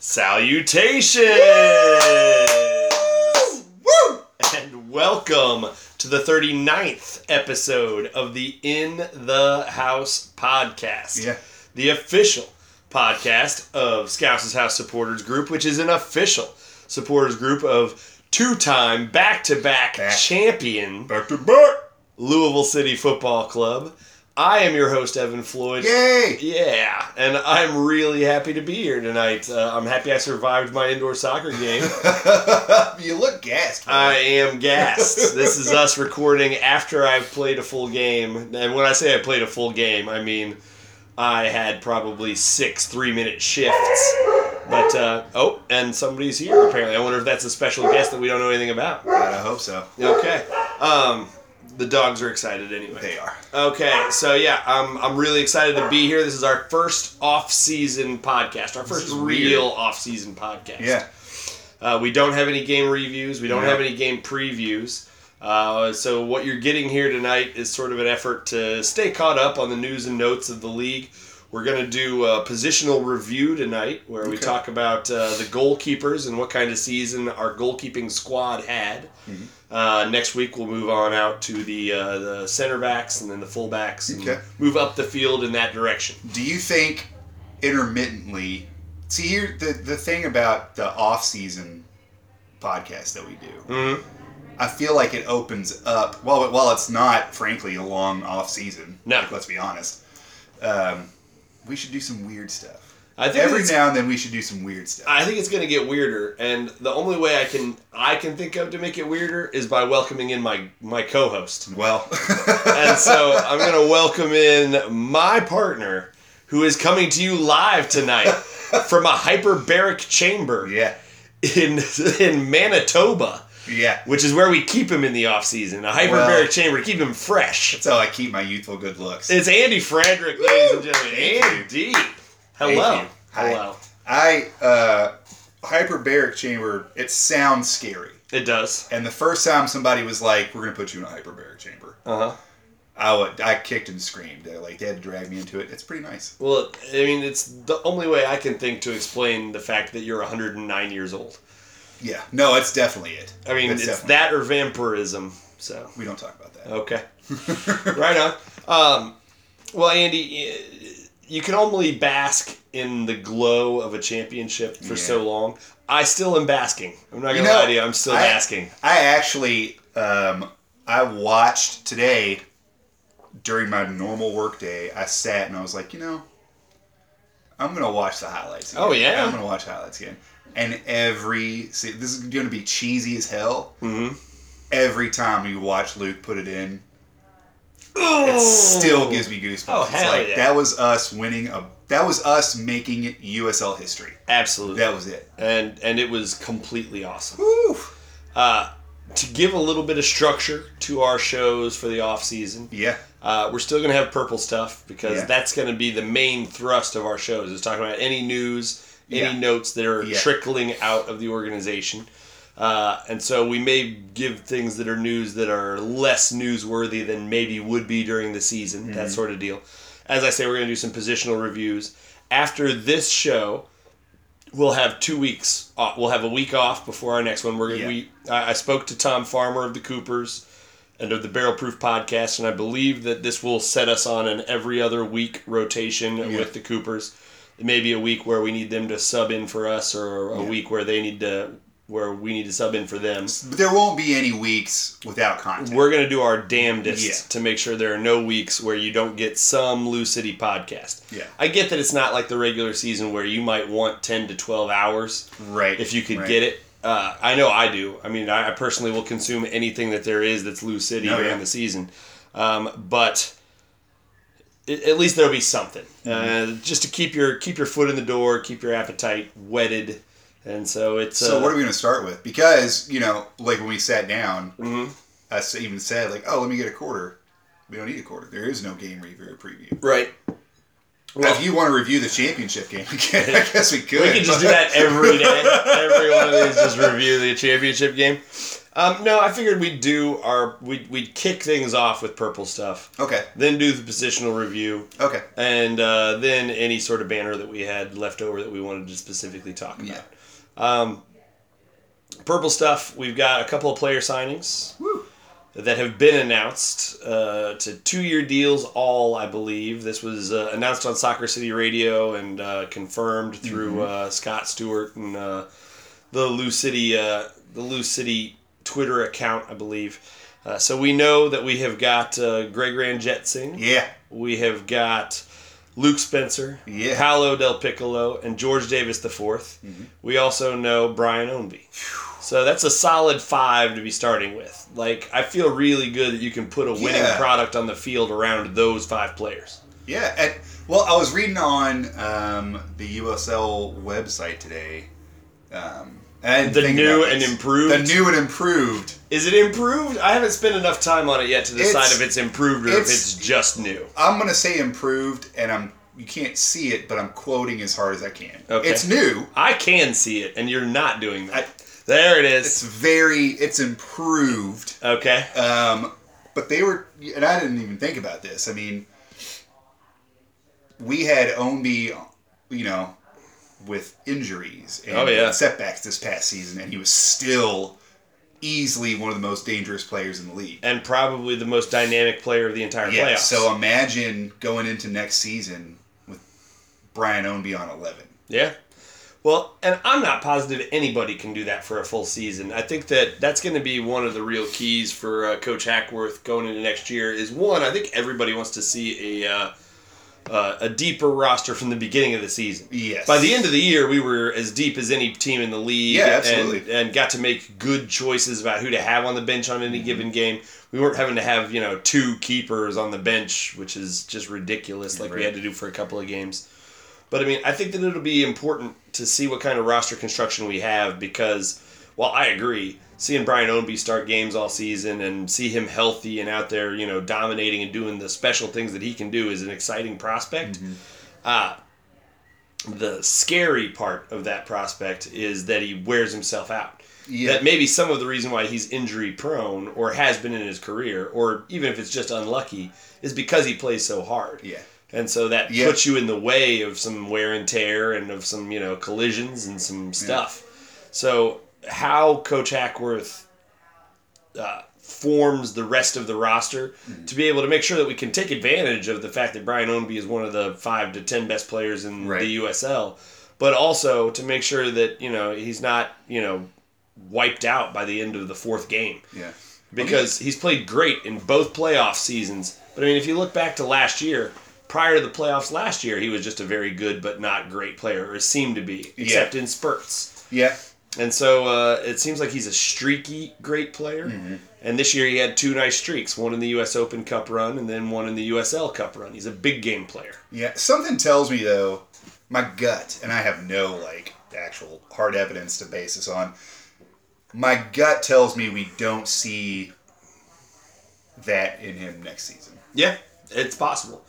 Salutations! Woo! Woo! And welcome to the 39th episode of the In the House podcast. Yeah. The official podcast of Scouts' House Supporters Group, which is an official supporters group of two time back to back champion Back to back. Louisville City Football Club. I am your host, Evan Floyd. Yay! Yeah, and I'm really happy to be here tonight. Uh, I'm happy I survived my indoor soccer game. you look gassed. bro. I am gassed. this is us recording after I've played a full game. And when I say I played a full game, I mean I had probably six three minute shifts. But, uh, oh, and somebody's here apparently. I wonder if that's a special guest that we don't know anything about. God, I hope so. Okay. Um, the dogs are excited anyway. They are. Okay, so yeah, I'm I'm really excited to be here. This is our first off-season podcast, our first real weird. off-season podcast. Yeah. Uh, we don't have any game reviews. We don't No. have any game previews. Uh, so what you're getting here tonight is sort of an effort to stay caught up on the news and notes of the league. We're going to do a positional review tonight, where we Okay. talk about uh, the goalkeepers and what kind of season our goalkeeping squad had. Uh, next week we'll move on out to the uh, the center backs and then the full backs and Okay. move up the field in that direction. Do you think intermittently? See, here the the thing about the off season podcast that we do, Mm-hmm. I feel like it opens up. Well, while it's not, frankly, a long off season. No. like, let's be honest. Um, we should do some weird stuff. I think Every now and then, we should do some weird stuff. I think it's going to get weirder, and the only way I can I can think of to make it weirder is by welcoming in my my co-host. well, And so I'm going to welcome in my partner, who is coming to you live tonight from a hyperbaric chamber yeah, in in Manitoba, yeah. which is where we keep him in the off season. A hyperbaric Well- chamber to keep him fresh. That's how I keep my youthful good looks. It's Andy Frederick, ladies and gentlemen. Andy, hello, Thank hello. I uh, hyperbaric chamber. It sounds scary. It does. And the first time somebody was like, "We're gonna put you in a hyperbaric chamber," Uh huh. I would, I kicked and screamed. They like they had to drag me into it. It's pretty nice. Well, I mean, it's the only way I can think to explain the fact that you're 109 years old. Yeah, no, it's definitely it. I mean, That's it's definitely- that or vampirism. So, We don't talk about that. okay. right on. Um, well, Andy, y- you can only bask in the glow of a championship for Yeah. so long. I still am basking. I'm not going to know, lie to you. I'm still I- basking. I actually, um, I watched today during my normal work day. I sat and I was like, you know, I'm gonna watch the highlights. Again. Oh, yeah? I'm gonna watch highlights again. And every see, this is gonna be cheesy as hell. hmm Every time you watch Luke put it in, it still gives me goosebumps. Oh, It's hell like yeah. that was us winning a. That was us making it USL history. Absolutely. That was it. And, and it was completely awesome. Woo! Uh, to give a little bit of structure to our shows for the off season, Yeah. Uh, we're still going to have purple stuff because Yeah. that's going to be the main thrust of our shows is talking about any news, any Yeah. notes that are Yeah. trickling out of the organization. Uh, and so we may give things that are news that are less newsworthy than maybe would be during the season, Mm-hmm. that sort of deal. As I say, we're going to do some positional reviews. After this show, we'll have two weeks. Off. We'll have a week off before our next one. We're Yeah. we. I I spoke to Tom Farmer of the Coopers and of the Barrel Proof podcast, and I believe that this will set us on an every other week rotation Yeah. with the Coopers. Maybe a week where we need them to sub in for us, or a Yeah. week where they need to where we need to sub in for them. But there won't be any weeks without content. We're gonna do our damnedest Yeah. to make sure there are no weeks where you don't get some Lou City podcast. Yeah. I get that it's not like the regular season where you might want ten to twelve hours right. if you could right. get it. Uh, I know I do. I mean, I, personally will consume anything that there is that's Lou City Oh, during yeah. the season. Um, but at least there'll be something, Mm-hmm. uh, just to keep your keep your foot in the door, keep your appetite whetted, and so it's. So uh, what are we going to start with? Because you know, like when we sat down, mhm. I even said like, "Oh, let me get a quarter." We don't need a quarter. There is no game review or preview. Right. Well, if you want to review the championship game again, I guess we could. we can just do that every day. Every one of these, just review the championship game. Um, no, I figured we'd do our we'd, we'd kick things off with purple stuff, Okay. then do the positional review, Okay. and uh, then any sort of banner that we had left over that we wanted to specifically talk about. Yeah. Um, purple stuff. We've got a couple of player signings Woo. that have been announced uh, to two-year deals. All I believe this was uh, announced on Soccer City Radio and uh, confirmed through uh, Scott Stewart and uh, the Lou City uh, the Lou City Twitter account, I believe. Uh, so we know that we have got uh, Greg Ranjitsingh. Yeah. We have got Luke Spencer, Yeah. Paolo Del Piccolo, and George Davis the 4th We also know Brian Ownby. So that's a solid five to be starting with. Like I feel really good that you can put a winning Yeah. product on the field around those five players. Yeah. And, well, I was reading on um, the USL website today. Um, and The new and improved? The new and improved. Is it improved? I haven't spent enough time on it yet to decide It's- if it's improved or if it's- it's just new. I'm gonna say improved, and I'm you can't see it, but I'm quoting as hard as I can. Okay. It's new. I can see it, and you're not doing that. there it is. It's very. It's improved. Okay. Um, but they were, and I didn't even think about this. I mean, we had Ownby, you know, with injuries and Oh, yeah. setbacks this past season, and he was still easily one of the most dangerous players in the league. And probably the most dynamic player of the entire Yeah. playoffs. So imagine going into next season with Brian Ownby on eleven. Yeah. Well, and I'm not positive anybody can do that for a full season. I think that that's going to be one of the real keys for uh, Coach Hackworth going into next year. Is one, I think everybody wants to see a uh, uh, a deeper roster from the beginning of the season. Yes. By the end of the year, we were as deep as any team in the league. Yeah, absolutely. And, and got to make good choices about who to have on the bench on any given game. We weren't having to have you know two keepers on the bench, which is just ridiculous, like we had to do for a couple of games. But I mean, I think that it'll be important to see what kind of roster construction we have because, while I agree, seeing Brian Ownby start games all season and see him healthy and out there, you know, dominating and doing the special things that he can do is an exciting prospect. Uh, the scary part of that prospect is that he wears himself out. Yeah. That maybe some of the reason why he's injury prone or has been in his career, or even if it's just unlucky, is because he plays so hard. Yeah. And so that Yeah. puts you in the way of some wear and tear and of some, you know, collisions and some stuff. So how Coach Hackworth uh, forms the rest of the roster Mm-hmm. to be able to make sure that we can take advantage of the fact that Brian Ownby is one of the five to ten best players in Right. the USL, but also to make sure that, you know, he's not, you know, wiped out by the end of the fourth game Yeah. because he's played great in both playoff seasons. But I mean, if you look back to last year, prior to the playoffs last year, he was just a very good but not great player, or seemed to be, except in spurts. Yeah. And so uh, it seems like he's a streaky great player. And this year he had two nice streaks, one in the U.S. Open Cup run and then one in the USL Cup run. He's a big game player. Yeah, something tells me though, my gut, and I have no like actual hard evidence to base this on. My gut tells me we don't see that in him next season. Yeah, it's possible.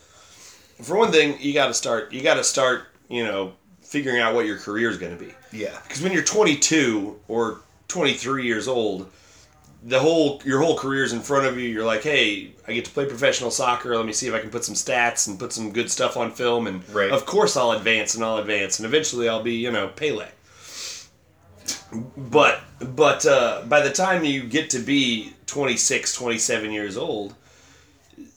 For one thing, you got to start. You got to start. You know, figuring out what your career is going to be. Yeah, Because when you're 22 or 23 years old, the whole your whole career's in front of you. You're like, hey, I get to play professional soccer. Let me see if I can put some stats and put some good stuff on film. And Right. of course, I'll advance and I'll advance, and eventually I'll be, you know, Pele. But but uh, by the time you get to be 26, 27 years old,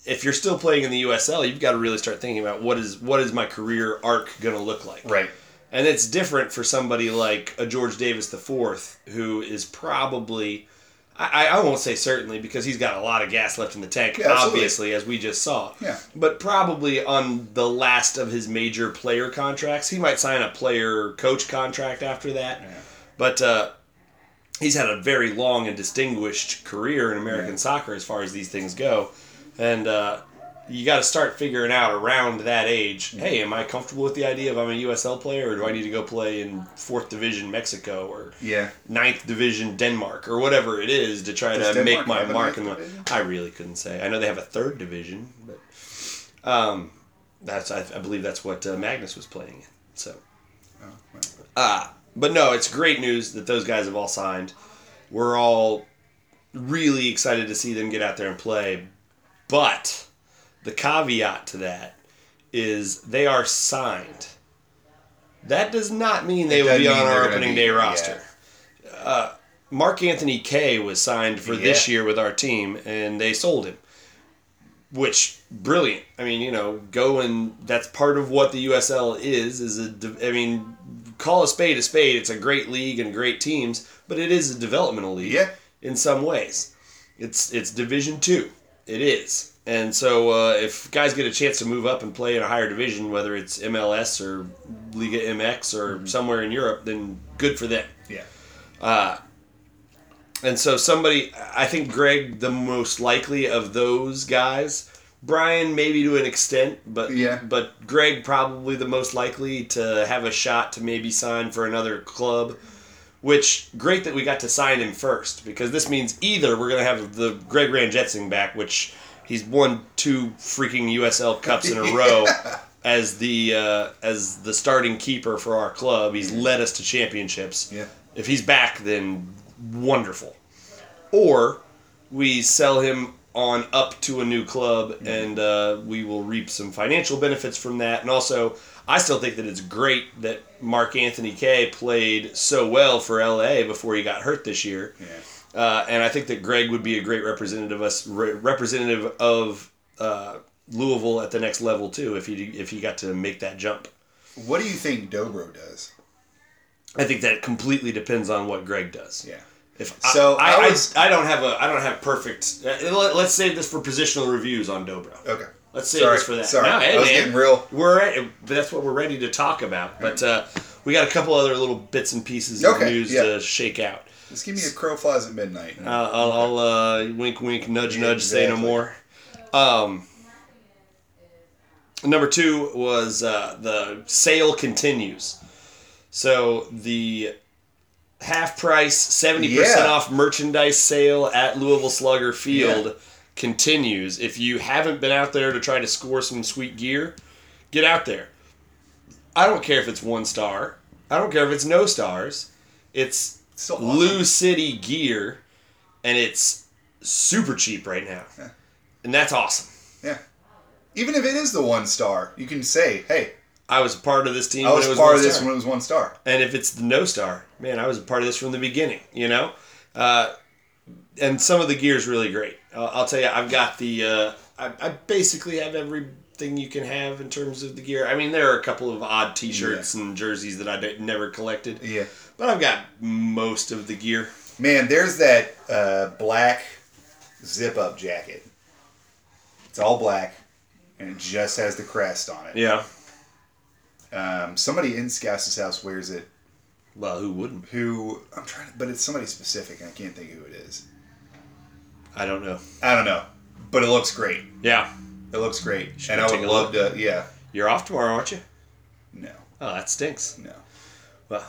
if you're still playing in the USL, you've got to really start thinking about what is what is my career arc going to look like. right. And it's different for somebody like a George Davis IV, who is probably, I, I won't say certainly because he's got a lot of gas left in the tank, Yeah, obviously, as we just saw. Yeah. But probably on the last of his major player contracts, he might sign a player coach contract after that. Yeah. But uh, he's had a very long and distinguished career in American Yeah. soccer as far as these things go. And uh, you got to start figuring out around that age hey, am I comfortable with the idea of I'm a USL player or do I need to go play in fourth division Mexico or Yeah. ninth division Denmark or whatever it is to try Does to Denmark make my mark in the. I really couldn't say. I know they have a third division, but um, that's I, I believe that's what uh, Magnus was playing in. So. Oh, well. Uh, but no, it's great news that those guys have all signed. We're all really excited to see them get out there and play. But the caveat to that is they are signed. That does not mean they will be on our opening be- day yeah. roster. Uh, Mark Anthony Kaye was signed for this year with our team, and they sold him. Which brilliant. I mean, you know, go and that's part of what the USL is. Is a. I mean, call a spade a spade. It's a great league and great teams, but it is a developmental league Yeah. in some ways. It's it's Division Two. It is, and so uh, if guys get a chance to move up and play in a higher division, whether it's MLS or Liga MX or somewhere in Europe, then good for them. Yeah. Uh, and so somebody, I think Greg, the most likely of those guys. Brian, maybe to an extent, but Yeah. but Greg probably the most likely to have a shot to maybe sign for another club. Which great that we got to sign him first because this means either we're gonna have the Greg Ranjitsingh back, which he's won two freaking USL Cups in a row as the uh, as the starting keeper for our club. He's led us to championships. Yeah. If he's back, then wonderful. Or we sell him on up to a new club, and uh, we will reap some financial benefits from that. And also, I still think that it's great that Mark Anthony Kaye played so well for LA before he got hurt this year. Yeah. Uh, and I think that Greg would be a great representative of us, re- representative of uh, Louisville at the next level too. If he if he got to make that jump, What do you think Dobro does? I think that completely depends on what Greg does. Yeah. If So, I, I was- I, I don't have a I don't have perfect. uh, Let, us save this for positional reviews on Dobro. Okay. Let's save Sorry. this for that. Sorry. No, hey, I was man. getting real. We're but that's what we're ready to talk about. But uh, we got a couple other little bits and pieces of Okay, news yeah. to shake out. Just give me a crow flies at midnight. Uh, I'll, I'll uh, wink, wink, nudge, nudge, say no more. Um, number two was uh, the sale continues. So the half price, seventy percent Yeah. off merchandise sale at Louisville Slugger Field Yeah. continues. If you haven't been out there to try to score some sweet gear, get out there. I don't care if it's one star. I don't care if it's no stars. It's Still awesome. Lou City gear, and it's super cheap right now, Yeah. and that's awesome. Yeah. Even if it is the one star, you can say, "Hey, I was a part of this team I when was it was part of this star. when it was one star." and if it's the no star, man, I was a part of this from the beginning. You know, uh, and some of the gear is really great. Uh, I'll tell you, I've got the. Uh, I, I basically have everything you can have in terms of the gear. I mean, there are a couple of odd T-shirts and jerseys that I d- never collected, Yeah. But I've got most of the gear. Man, there's that uh, black zip up jacket. It's all black, and it just has the crest on it. Yeah. Um, somebody in Scouts' house wears it. Well, who wouldn't? Who I'm trying to, but it's somebody specific, and I can't think who it is. I don't know. I don't know, but it looks great. Yeah. It looks great, Should and I would love to. Yeah. You're off tomorrow, aren't you? No. Oh, that stinks. No. Well,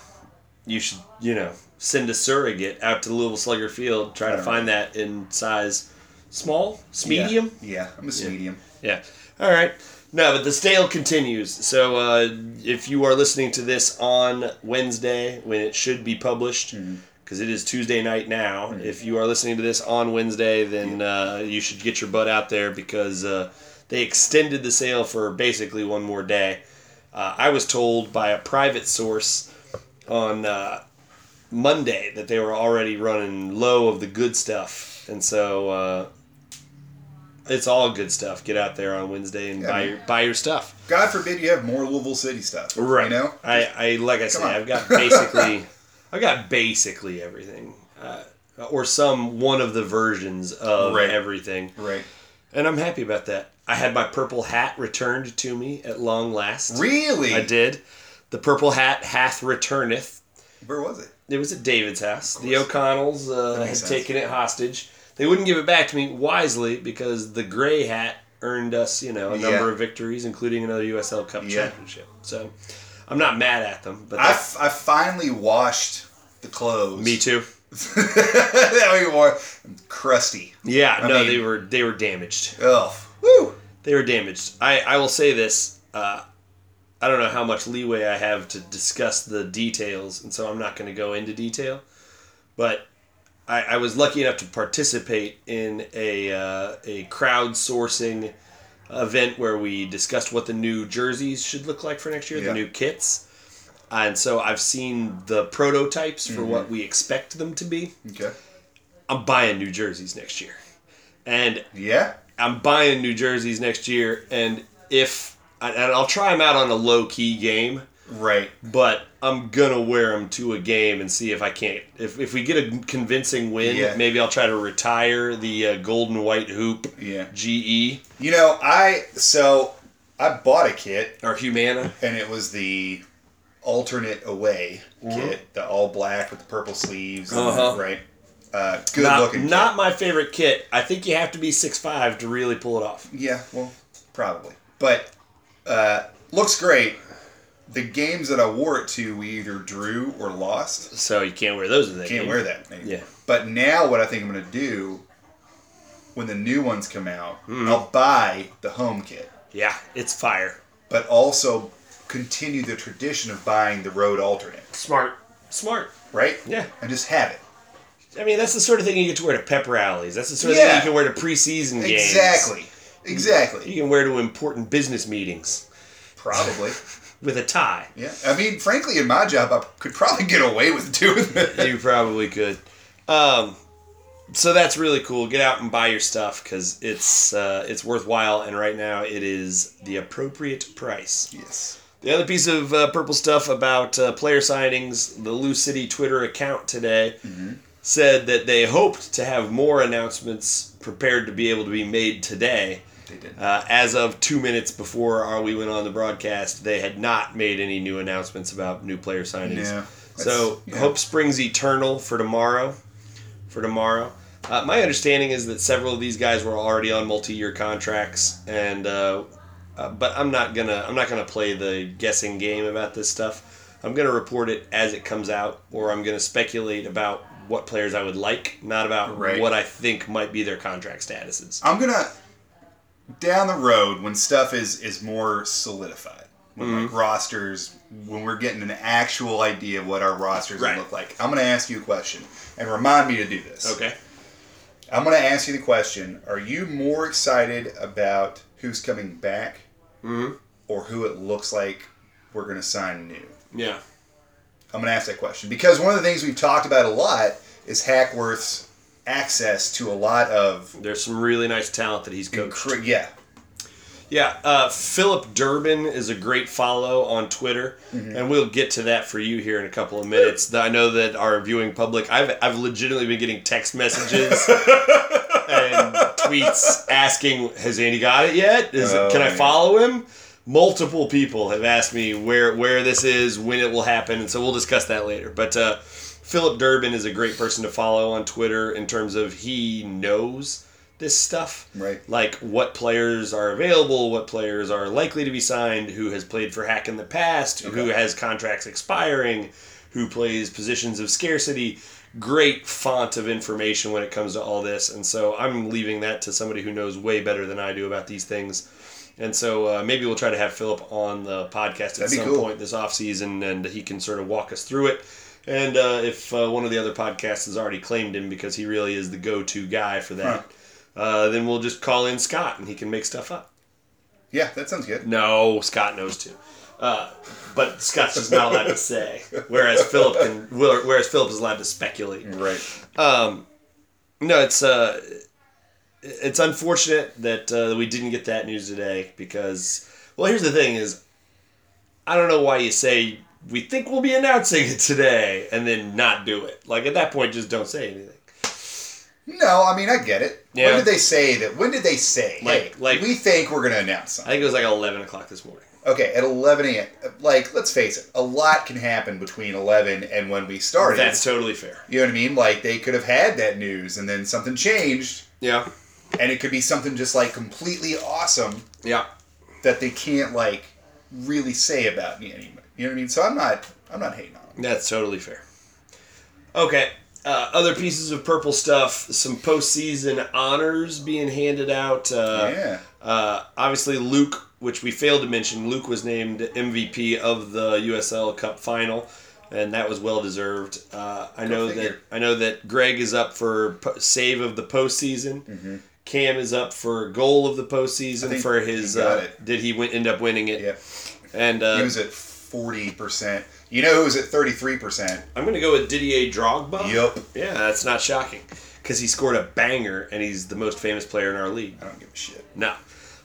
you should, you know, send a surrogate out to Louisville Slugger Field, try to find that in size small, medium. Yeah, yeah I'm a medium. Yeah. All right. No, but the stale continues. So uh, if you are listening to this on Wednesday when it should be published, because is Tuesday night now, if you are listening to this on Wednesday, then uh, you should get your butt out there because uh, they extended the sale for basically one more day. Uh, I was told by a private source on uh, Monday that they were already running low of the good stuff, and so uh, it's all good stuff. Get out there on Wednesday and Yeah, buy your, buy your stuff. God forbid you have more Louisville City stuff. You know. I, I like I say, on. I've got basically, I've got basically everything, uh, or some one of the versions of Right. everything, Right. and I'm happy about that. I had my purple hat returned to me at long last. Really? I did. The purple hat hath returneth. Where was it? It was at David's house. The. O'Connells uh, had sense. taken it hostage. They wouldn't give it back to me wisely because the gray hat earned us, you know, a Yeah. number of victories, including another USL Cup Yeah. championship. So I'm not mad at them, but I, f- I finally washed the clothes. me too. that we wore crusty. Yeah, I no, mean- they were they were damaged. Oh, Woo. They were damaged. I I will say this. Uh, I don't know how much leeway I have to discuss the details, and so I'm not going to go into detail. But I, I was lucky enough to participate in a uh, a crowdsourcing event where we discussed what the new jerseys should look like for next year, Yeah. the new kits. And so I've seen the prototypes for what we expect them to be. Okay. I'm buying new jerseys next year. And Yeah. I'm buying new jerseys next year. And if, and I'll try them out on a low key game, Right. but I'm gonna wear them to a game and see if I can't. If, if we get a convincing win, Yeah. maybe I'll try to retire the uh, golden white hoop Yeah. GE You know, I so I bought a kit or Humana. and it was the alternate away kit, the all black with the purple sleeves. Uh-huh. Right. Uh, good Not, looking. not my favorite kit. I think you have to be six five to really pull it off. Yeah. Well, probably. But uh, looks great. The games that I wore it to, we either drew or lost. So you can't wear those in that Can't game. wear that anymore. Yeah. But now, what I think I'm going to do when the new ones come out, Hmm. I'll buy the home kit, Yeah, it's fire. but also continue the tradition of buying the road alternate, Smart. Smart. right? Yeah. And just have it. I mean, that's the sort of thing you get to wear to pep rallies. That's the sort of Yeah. thing you can wear to preseason games. Exactly. Exactly. You can wear to important business meetings Probably. with a tie. Yeah. I mean, frankly, in my job, I could probably get away with doing that. you probably could. Um, so that's really cool. Get out and buy your stuff because it's uh, it's worthwhile, and right now it is the appropriate price. Yes. The other piece of uh, purple stuff about uh, player signings, the Lou City Twitter account today said that they hoped to have more announcements prepared to be able to be made today. They did. Uh, as of two minutes before our, we went on the broadcast, they had not made any new announcements about new player signings. Yeah. So yeah. hope springs eternal for tomorrow. For tomorrow, uh, my understanding is that several of these guys were already on multi-year contracts, and uh, uh, but I'm not gonna I'm not gonna play the guessing game about this stuff. I'm gonna report it as it comes out, or I'm gonna speculate about what players I would like, not about Right. what I think might be their contract statuses. I'm gonna down the road when stuff is is more solidified, when Mm-hmm. like rosters, when we're getting an actual idea of what our rosters Right. look like. I'm gonna ask you a question and remind me to do this. Okay. I'm gonna ask you the question: Are you more excited about who's coming back, Mhm. or who it looks like we're gonna sign new? Yeah. I'm gonna ask that question because one of the things we've talked about a lot is Hackworth's access to a lot of There's some really nice talent that he's coached. incre- yeah Yeah, uh, Philip Durbin is a great follow on Twitter, Mm-hmm. and we'll get to that for you here in a couple of minutes. I know that our viewing public, I've, I've legitimately been getting text messages and tweets asking, "Has Andy got it yet? Is Oh, it, can I follow him?" Multiple people have asked me where where this is, when it will happen, and so we'll discuss that later. But uh, Philip Durbin is a great person to follow on Twitter in terms of he knows this stuff right like what players are available, what players are likely to be signed, who has played for Hack in the past, who has contracts expiring, who plays positions of scarcity. Great font of information when it comes to all this, and so I'm leaving that to somebody who knows way better than I do about these things. And so uh, maybe we'll try to have Philip on the podcast at some cool. point this off season, and he can sort of walk us through it. And uh, if uh, one of the other podcasts has already claimed him because he really is the go-to guy for that, uh, then we'll just call in Scott and he can make stuff up. yeah that sounds good No, Scott knows too. Uh, but Scott's just not allowed to say, whereas Philip can. Whereas Philip is allowed to speculate. right Um, no, it's uh, it's unfortunate that uh, we didn't get that news today because, well, here's the thing: is I don't know why you say we think we'll be announcing it today and then not do it. Like at that point, just don't say anything. no i mean i get it Yeah. when did they say that when did they say Like- hey like- we think we're gonna announce something. I think it was like eleven o'clock this morning. okay at 11 a.m like let's face it a lot can happen between 11 and when we started That's totally fair. you know what i mean like they could have had that news and then something changed Yeah. and it could be something just like completely awesome Yeah. that they can't like really say about me anymore. You know what I mean? So I'm not I'm not hating on them. That's totally fair. Okay. Uh, other pieces of purple stuff. Some postseason honors being handed out. Uh, yeah. uh, obviously, Luke, which we failed to mention, Luke was named MVP of the USL Cup final. and that was well deserved. Uh, I know that. I know that Greg is up for po- save of the postseason. Cam is up for goal of the Mm-hmm. Postseason for his. he got Uh, it. did he win, end up winning it? Yep. And uh, He was at forty percent. You know who's at thirty three percent? I'm going to go with Didier Drogba. Yep. Yeah, that's not shocking because he scored a banger and he's the most famous player in our league. I don't give a shit. No,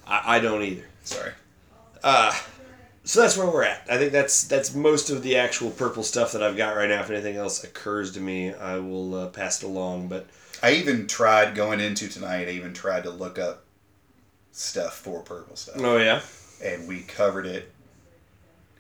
I, I don't either. Sorry. So that's where we're at. I think that's that's most of the actual purple stuff that I've got right now. If anything else occurs to me, I will uh, pass it along. But I even tried going into tonight. I even tried to look up stuff for purple stuff, oh yeah, and we covered it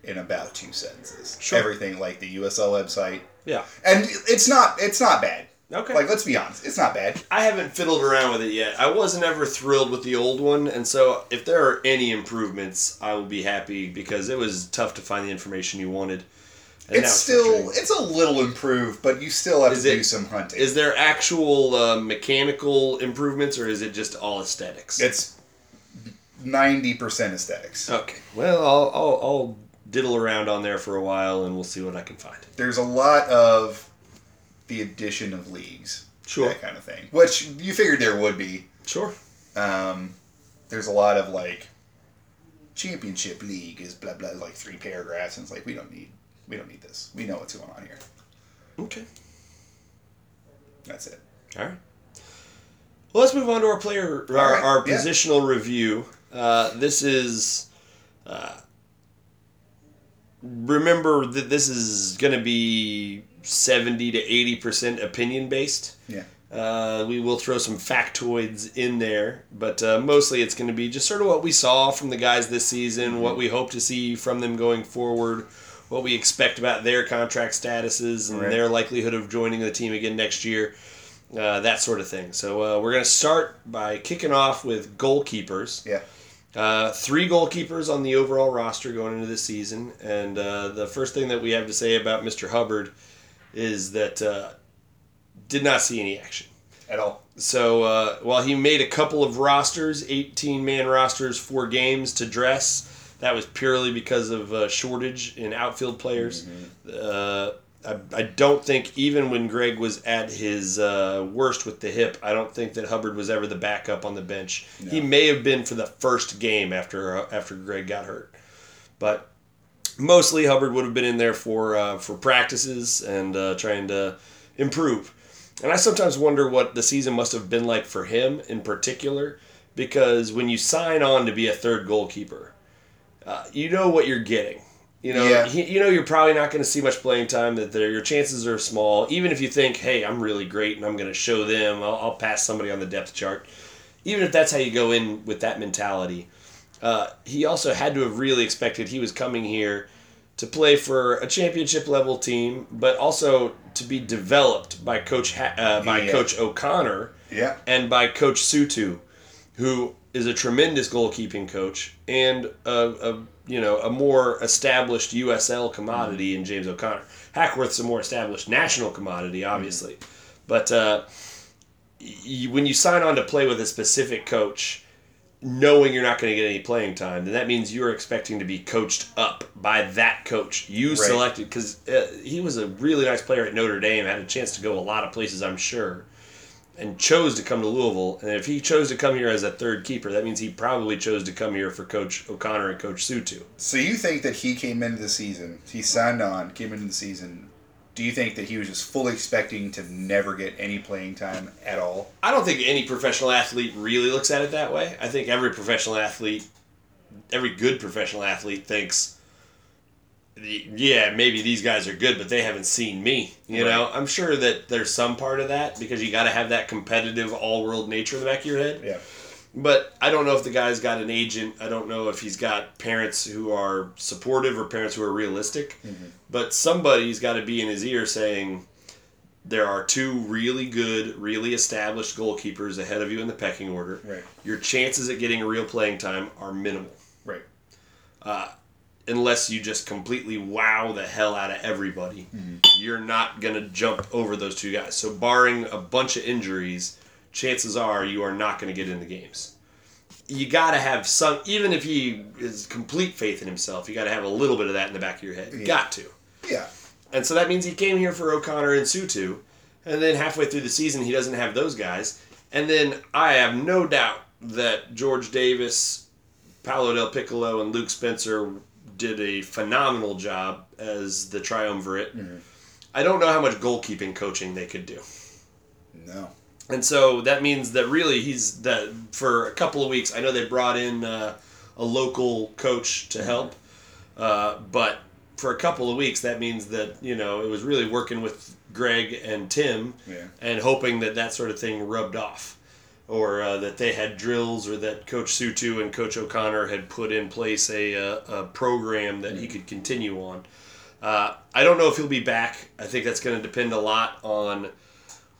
in about two sentences. Sure. Everything like the USL website, yeah, and it's not it's not bad. okay. Like let's be honest, it's not bad. I haven't fiddled around with it yet. I wasn't ever thrilled with the old one, and so if there are any improvements, I will be happy because it was tough to find the information you wanted. And It's still it's a little improved, but you still have Is to it- do some hunting. Is there actual uh, mechanical improvements, or is it just all aesthetics? it's ninety percent aesthetics. okay. Well, I'll, I'll I'll diddle around on there for a while, and we'll see what I can find. There's a lot of the addition of leagues, Sure. that kind of thing, which you figured there would be. Sure. Um, there's a lot of like championship league is blah blah like three paragraphs, and it's like we don't need we don't need this. We know what's going on here. Okay. That's it. All right. Well, let's move on to our player, our, right, our yeah. positional review. Uh, this is. Uh, remember that this is going to be 70 to 80% opinion based. Yeah. Uh, we will throw some factoids in there, but uh, mostly it's going to be just sort of what we saw from the guys this season, what we hope to see from them going forward, what we expect about their contract statuses and Right. their likelihood of joining the team again next year, uh, that sort of thing. So uh, we're going to start by kicking off with goalkeepers. Yeah. Uh, three goalkeepers on the overall roster going into this season, and uh, the first thing that we have to say about Mr. Hubbard is that uh, did not see any action. At all. So uh, while he made a couple of rosters, 18 man rosters, four games to dress, that was purely because of uh, shortage in outfield players. Uh, I, I don't think even when Greg was at his uh, worst with the hip, I don't think that Hubbard was ever the backup on the bench. He may have been for the first game after uh, after Greg got hurt, but mostly Hubbard would have been in there for uh, for practices and uh, trying to improve. And I sometimes wonder what the season must have been like for him in particular, because when you sign on to be a third goalkeeper, uh, you know what you're getting. You know, Yeah. he, you know you're probably not going to see much playing time. That there, your chances are small. Even if you think, "Hey, I'm really great, and I'm going to show them. I'll, I'll pass somebody on the depth chart." Even if that's how you go in with that mentality, uh, he also had to have really expected he was coming here to play for a championship level team, but also to be developed by Coach ha- uh, by Yeah. Coach O'Connor Yeah. and by Coach Sutu, who is a tremendous goalkeeping coach and a, a you know a more established USL commodity in James O'Connor. Hackworth's a more established national commodity, obviously, but uh, y- when you sign on to play with a specific coach, knowing you're not going to get any playing time, then that means you're expecting to be coached up by that coach you Right. selected because uh, he was a really nice player at Notre Dame, had a chance to go a lot of places, I'm sure, and chose to come to Louisville. And if he chose to come here as a third keeper, that means he probably chose to come here for Coach O'Connor and Coach Sutu. So you think that he came into the season, he signed on, came into the season. Do you think that he was just fully expecting to never get any playing time at all? I don't think any professional athlete really looks at it that way. I think every professional athlete, every good professional athlete thinks, yeah, maybe these guys are good, but they haven't seen me. You Right. know, I'm sure that there's some part of that because you got to have that competitive, all world nature in the back of your head. Yeah. But I don't know if the guy's got an agent. I don't know if he's got parents who are supportive or parents who are realistic. Mm-hmm. But somebody's got to be in his ear saying, there are two really good, really established goalkeepers ahead of you in the pecking order. Right. Your chances at getting real playing time are minimal. Right. Uh, Unless you just completely wow the hell out of everybody, mm-hmm. you're not going to jump over those two guys. So, barring a bunch of injuries, chances are you are not going to get into games. You got to have some, even if he is complete faith in himself, you got to have a little bit of that in the back of your head. Got to. Yeah. and so that means he came here for O'Connor and Sutu, and then halfway through the season he doesn't have those guys, and then I have no doubt that George Davis, Paolo Del Piccolo, and Luke Spencer did a phenomenal job as the triumvirate. I don't know how much goalkeeping coaching they could do. No. And so that means that really he's that for a couple of weeks. I know they brought in uh, a local coach to help, uh, but for a couple of weeks that means that you know it was really working with Greg and Tim Yeah. and hoping that that sort of thing rubbed off, or uh, that they had drills, or that Coach Sutu and Coach O'Connor had put in place a, uh, a program that he could continue on. Uh, I don't know if he'll be back. I think that's going to depend a lot on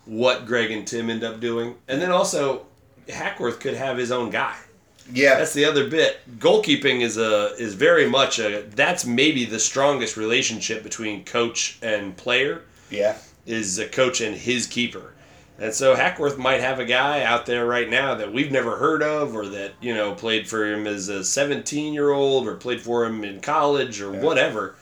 what Greg and Tim end up doing, and then also Hackworth could have his own guy. Yeah. That's the other bit. Goalkeeping is a is very much a that's maybe the strongest relationship between coach and player yeah. is a coach and his keeper. And so Hackworth might have a guy out there right now that we've never heard of or that, you know, played for him as a 17 year old or played for him in college or whatever.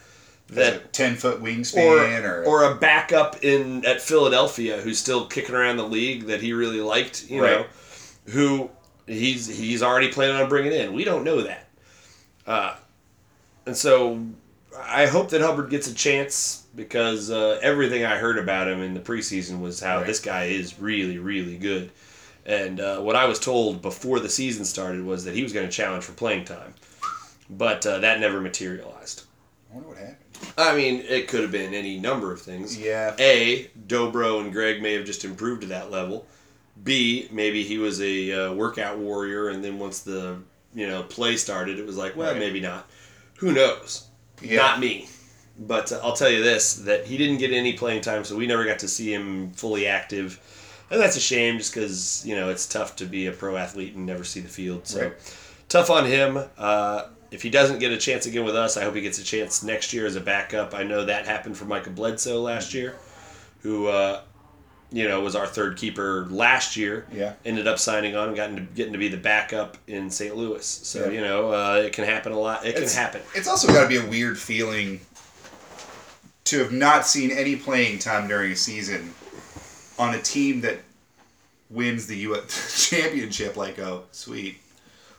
That That ten foot wingspan or, or, or a backup in at Philadelphia who's still kicking around the league that he really liked, you know, who he's he's already planning on bringing in. We don't know that, uh, and so I hope that Hubbard gets a chance because uh, everything I heard about him in the preseason was how Right. this guy is really really good, and uh, what I was told before the season started was that he was going to challenge for playing time, but uh, that never materialized. I wonder what happened. I mean, it could have been any number of things. Yeah. A, Dobro and Greg may have just improved to that level. B, maybe he was a uh, workout warrior, and then once the you know play started, it was like, well, Right. maybe not. Who knows? Yeah. Not me. But uh, I'll tell you this: that he didn't get any playing time, so we never got to see him fully active, and that's a shame, just because you know it's tough to be a pro athlete and never see the field. So Right. tough on him. Uh, if he doesn't get a chance again with us, I hope he gets a chance next year as a backup. I know that happened for Michael Bledsoe last year, who uh, you know was our third keeper last year. Yeah. Ended up signing on and gotten to, getting to be the backup in St. Louis. So Yeah. you know uh, it can happen a lot. It can happen. It's also got to be a weird feeling to have not seen any playing time during a season on a team that wins the U.S. championship. Like, oh, sweet.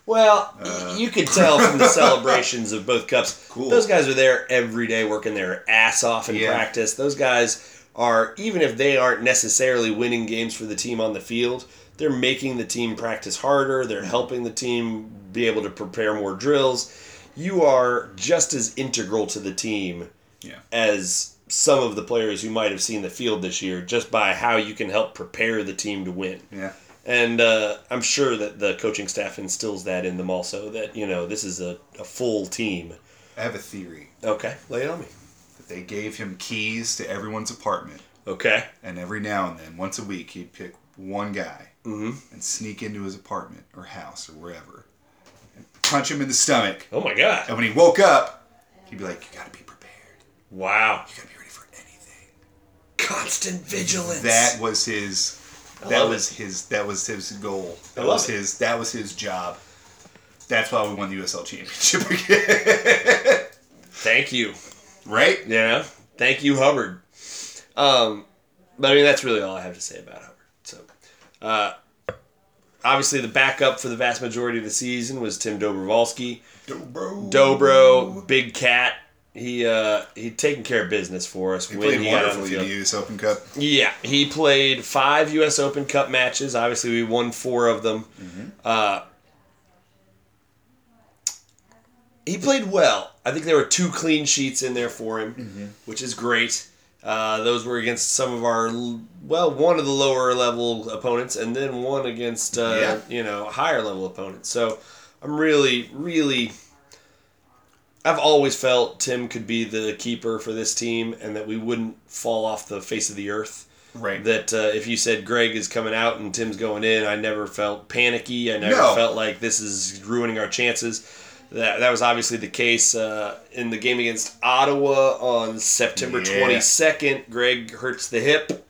Well, Uh. you could tell from the celebrations of both cups. Cool. Those guys are there every day working their ass off in Yeah. practice. Those guys are, even if they aren't necessarily winning games for the team on the field, they're making the team practice harder. They're helping the team be able to prepare more drills. You are just as integral to the team Yeah. as some of the players who might have seen the field this year just by how you can help prepare the team to win. Yeah. And uh, I'm sure that the coaching staff instills that in them also that, you know, this is a, a full team. I have a theory Okay, lay it on me. that they gave him keys to everyone's apartment, Okay. and every now and then, once a week, he'd pick one guy Mm-hmm. and sneak into his apartment or house or wherever, and punch him in the stomach. Oh my God. And when he woke up, he'd be like, "You got to be. Wow. You got to be ready for anything." Constant vigilance. That was his. I That love was his. That was his goal. That love was it. his. That was his job. That's why we won the USL championship again. Thank you. right? Yeah. Thank you, Hubbard. Um, but I mean, that's really all I have to say about Hubbard. So, uh, obviously, the backup for the vast majority of the season was Tim Dobrowolski. Dobro. Dobro, Big Cat. He uh, he'd taken care of business for us He played he the wonderfully in the US Open Cup. Yeah, he played five U.S. Open Cup matches. Obviously, we won four of them. Uh, he played well. I think there were two clean sheets in there for him, which is great. Uh, those were against some of our, well, one of the lower level opponents, and then one against, uh, Yeah. you know, higher level opponents. So I'm really, really. I've always felt Tim could be the keeper for this team, and that we wouldn't fall off the face of the earth Right. that uh, if you said Greg is coming out and Tim's going in, I never felt panicky. I never No. felt like this is ruining our chances. That, that was obviously the case uh, in the game against Ottawa on September Yeah. 22nd. Greg hurts the hip.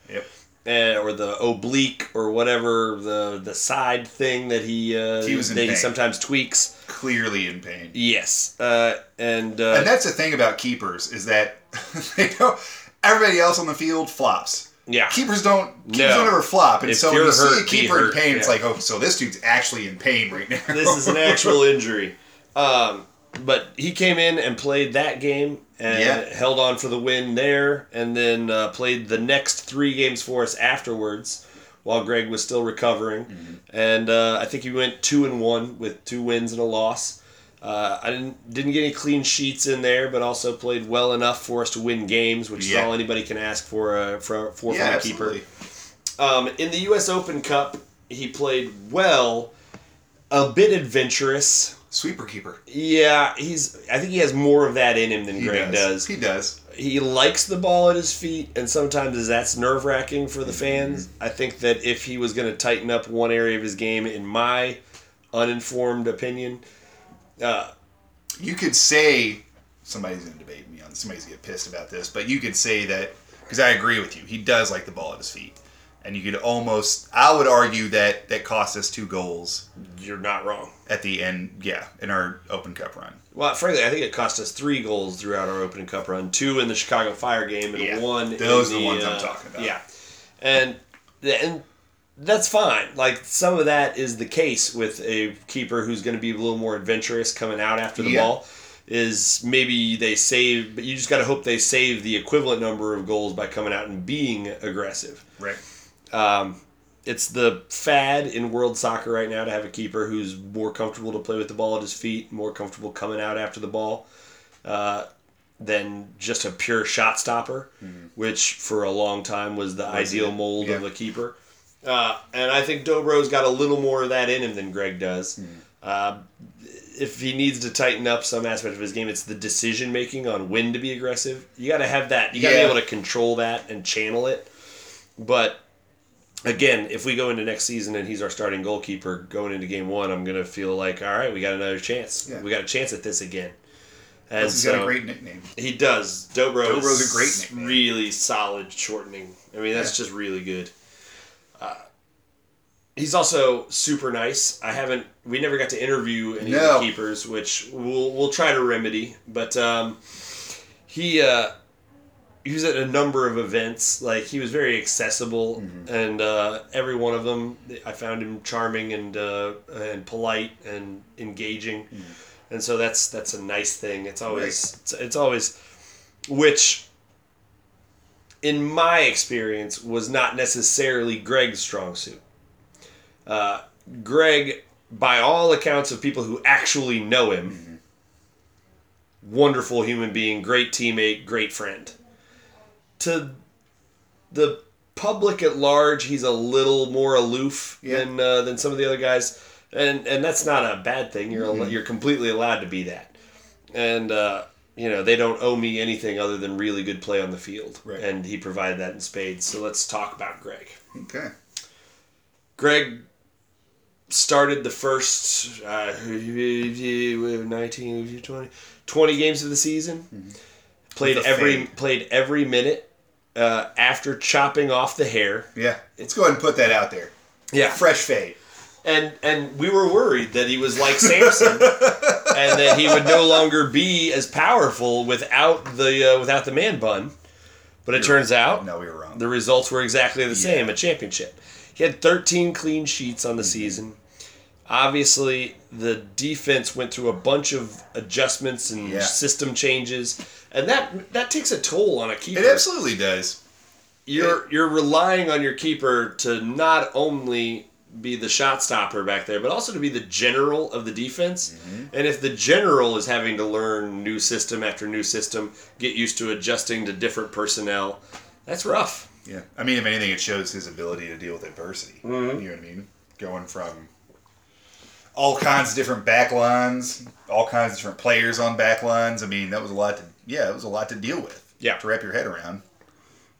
Uh, or the oblique or whatever the the side thing that he uh, He was that he sometimes tweaks. Clearly in pain. Yes, uh, and, uh, And that's the thing about keepers is that they don't. Everybody else on the field flops. Yeah. Keepers don't keepers No. don't ever flop, and If so when you're see a keeper in hurt, pain, it's like, oh, so this dude's actually in pain right now. this is an actual injury. Um, but he came in and played that game and Yeah. held on for the win there, and then uh, played the next three games for us afterwards while Greg was still recovering. Mm-hmm. And uh, I think he went two and one with two wins and a loss. Uh, I didn't didn't get any clean sheets in there, but also played well enough for us to win games, which Yeah. is all anybody can ask for uh, for for yeah, from a keeper. Um, in the U.S. Open Cup, he played well, a bit adventurous. Sweeper keeper. Yeah, he's. I think he has more of that in him than He Greg does. He does. He likes the ball at his feet, and sometimes that's nerve wracking for the fans. I think that if he was going to tighten up one area of his game, in my uninformed opinion, uh, You could say somebody's going to debate me on. Somebody's going to get pissed about this, but you could say that because I agree with you. He does like the ball at his feet, and you could almost. I would argue that that cost us two goals you're not wrong. at the end. Yeah, in our Open Cup run. Well, frankly, I think it cost us three goals throughout our Open cup run: two in the Chicago Fire game, and Yeah, one. those in are the ones I'm uh, talking about. Yeah, and and that's fine. Like some of that is the case with a keeper who's going to be a little more adventurous coming out after the Yeah. ball. Is maybe they save, but you just got to hope they save the equivalent number of goals by coming out and being aggressive. Right. Um, it's the fad in world soccer right now to have a keeper who's more comfortable to play with the ball at his feet, more comfortable coming out after the ball, uh, than just a pure shot stopper, which for a long time was the ideal it? mold of Yeah. a keeper. Uh, and I think Dobro's got a little more of that in him than Greg does. Uh, if he needs to tighten up some aspect of his game, it's the decision making on when to be aggressive. You got to have that. You got to Yeah. be able to control that and channel it. But again, if we go into next season and he's our starting goalkeeper going into game one, I'm gonna feel like, all right, we got another chance. Yeah. We got a chance at this again. And he's got a great nickname. he does. Dobro Dobro's a great nickname. really solid shortening. I mean, that's Yeah. just really good. Uh, he's also super nice. I haven't. We never got to interview any of the keepers, which we'll we'll try to remedy. But um, he uh, he was at a number of events. Like he was very accessible, Mm-hmm. and uh, every one of them, I found him charming and uh, and polite and engaging. Mm-hmm. And so that's that's a nice thing. It's always it's, it's always which in my experience was not necessarily Greg's strong suit. Uh, Greg, by all accounts of people who actually know him, wonderful human being, great teammate, great friend. To the public at large, he's a little more aloof Yeah. than uh, than some of the other guys, and and that's not a bad thing. You're al- you're completely allowed to be that, and uh, you know they don't owe me anything other than really good play on the field, Right. and he provided that in spades. So let's talk about Greg. Okay. Greg started the first uh, 19, 20, 20 games of the season. Played With a every fade. played every minute uh, after chopping off the hair. Yeah. Let's go ahead and put that out there. Yeah, Fresh fade. and and we were worried that he was like Samson, and that he would no longer be as powerful without the uh, without the man bun. But it turns out No, we were wrong. the results were exactly the same a championship. He had 13 clean sheets on the season. Obviously, the defense went through a bunch of adjustments and Yeah. system changes, and that that takes a toll on a keeper. It absolutely does. you're you're relying on your keeper to not only be the shot stopper back there, but also to be the general of the defense. And if the general is having to learn new system after new system, get used to adjusting to different personnel, that's rough. Yeah. I mean, if anything, it shows his ability to deal with adversity. Mm-hmm. You know what I mean? Going from all kinds of different back lines, all kinds of different players on back lines. I mean, that was a lot to, yeah, it was a lot to deal with. Yeah. To wrap your head around.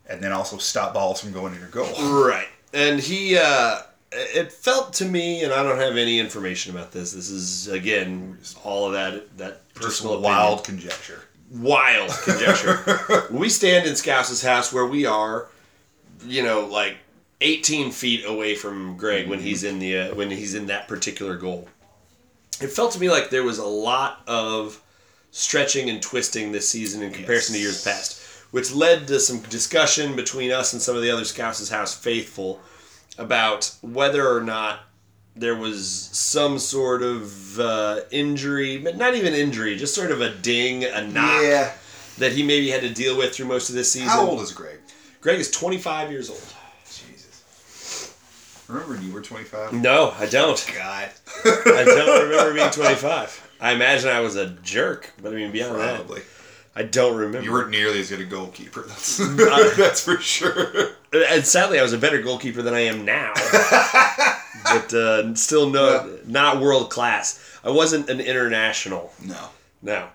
And then also stop balls from going in your goal. Right. And he, uh, it felt to me, and I don't have any information about this. This is again all of that that personal wild opinion. conjecture. wild conjecture. we stand in Scouts' house where we are, you know, like 18 feet away from Greg when he's in the uh, when he's in that particular goal. It felt to me like there was a lot of stretching and twisting this season in comparison to years past. which led to some discussion between us and some of the other Scouts' House faithful about whether or not there was some sort of uh, injury, but not even injury, just sort of a ding, a knock Yeah. that he maybe had to deal with through most of this season. How old is Greg? Greg is 25 years old. Remember when you were 25? No, I don't. God. I don't remember being 25. I imagine I was a jerk, but I mean, beyond Probably. that, I don't remember. You weren't nearly as good a goalkeeper. That's, that's for sure. and sadly, I was a better goalkeeper than I am now. but uh, still, no, not world class. I wasn't an international. No. No.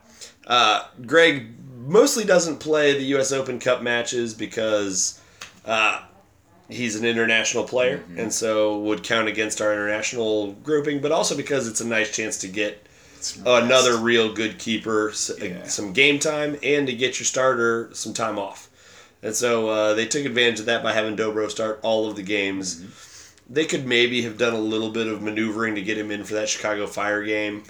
Uh, Greg mostly doesn't play the U.S. Open Cup matches because uh, he's an international player and so would count against our international grouping, but also because it's a nice chance to get another real good keeper Yeah. some game time and to get your starter some time off. And so uh, they took advantage of that by having Dobro start all of the games. Mm-hmm. They could maybe have done a little bit of maneuvering to get him in for that Chicago Fire game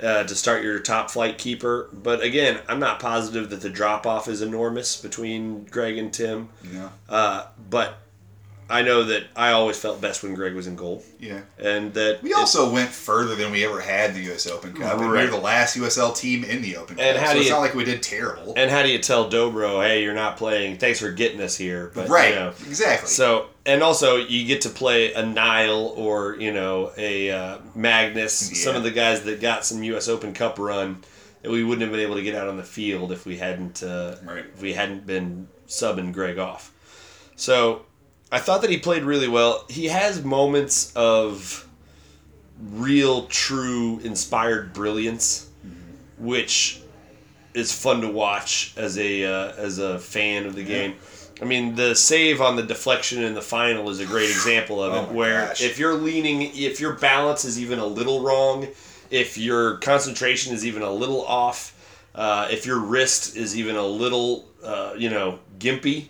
uh, to start your top flight keeper. But again, I'm not positive that the drop off is enormous between Greg and Tim. No. Uh, but I know that I always felt best when Greg was in goal, Yeah. and that We also went further than we ever had the U.S. Open Cup, and we were the last USL team in the Open And Cup. how so do it's you- not like we did terrible. And how do you tell Dobro, hey, you're not playing? Thanks for getting us here. But, right. You know, Exactly. so, and also you get to play a Niall or, you know, a uh, Magnus, Yeah. some of the guys that got some U.S. Open Cup run that we wouldn't have been able to get out on the field if we hadn't, uh, Right. if we hadn't been subbing Greg off. So I thought that he played really well. He has moments of real, true, inspired brilliance, which is fun to watch as a uh, as a fan of the game. I mean, the save on the deflection in the final is a great example of Oh it. Where gosh. if you're leaning, if your balance is even a little wrong, if your concentration is even a little off, uh, if your wrist is even a little, uh, you know, gimpy,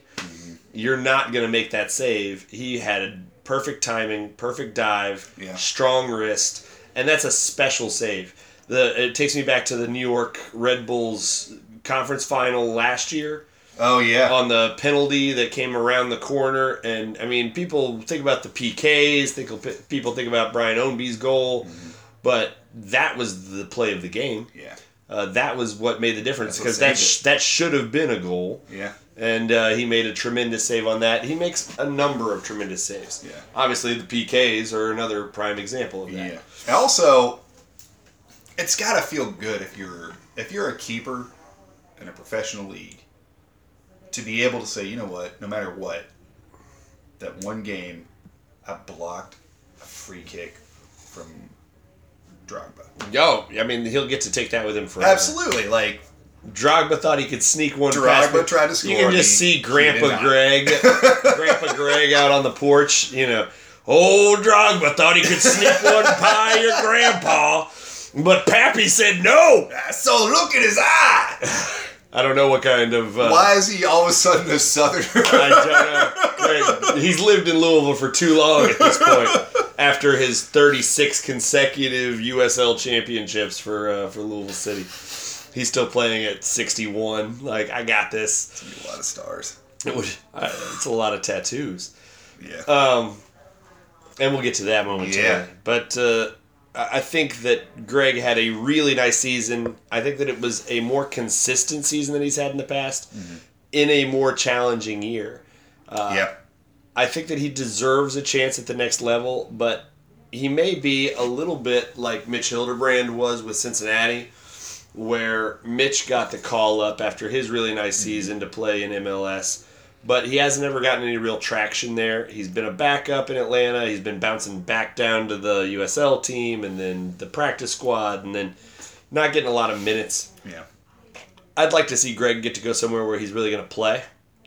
you're not going to make that save. He had perfect timing, perfect dive, Yeah. strong wrist, and that's a special save. The it takes me back to the New York Red Bulls conference final last year oh yeah. on the penalty that came around the corner, and I mean, people think about the PKs, think people think about Brian Ownby's goal, Mm-hmm. but that was the play of the game. yeah. Uh, that was what made the difference because that sh- that should have been a goal Yeah. And uh, he made a tremendous save on that. He makes a number of tremendous saves. Yeah. Obviously, the PKs are another prime example of that. Yeah. Also, it's got to feel good if you're if you're a keeper in a professional league to be able to say, you know what, no matter what, that one game I blocked a free kick from Drogba. Yo, I mean, he'll get to take that with him forever. Absolutely, like Drogba thought he could sneak one past. Drogba but tried to score. You can just he- see Grandpa. Greg, Grandpa Greg out on the porch. You know, old Drogba thought he could sneak one by your grandpa, but Pappy said no. So look at his eye. I don't know what kind of. Uh, Why is he all of a sudden a southerner? I don't know. Greg, he's lived in Louisville for too long at this point. After his 36 consecutive USL championships for uh, for Louisville City, he's still playing at 61. Like I got this. It's a lot of stars. It would. It's a lot of tattoos. Yeah. Um, and we'll get to that momentarily. Yeah. But uh, I think that Greg had a really nice season. I think that it was a more consistent season than he's had in the past, Mm-hmm. in a more challenging year. Uh, yep. I think that he deserves a chance at the next level, but he may be a little bit like Mitch Hildebrandt was with Cincinnati, where Mitch got the call up after his really nice mm-hmm. season to play in MLS, but he hasn't ever gotten any real traction there. He's been a backup in Atlanta. He's been bouncing back down to the USL team and then the practice squad, and then not getting a lot of minutes. Yeah. I'd like to see Greg get to go somewhere where he's really going to play.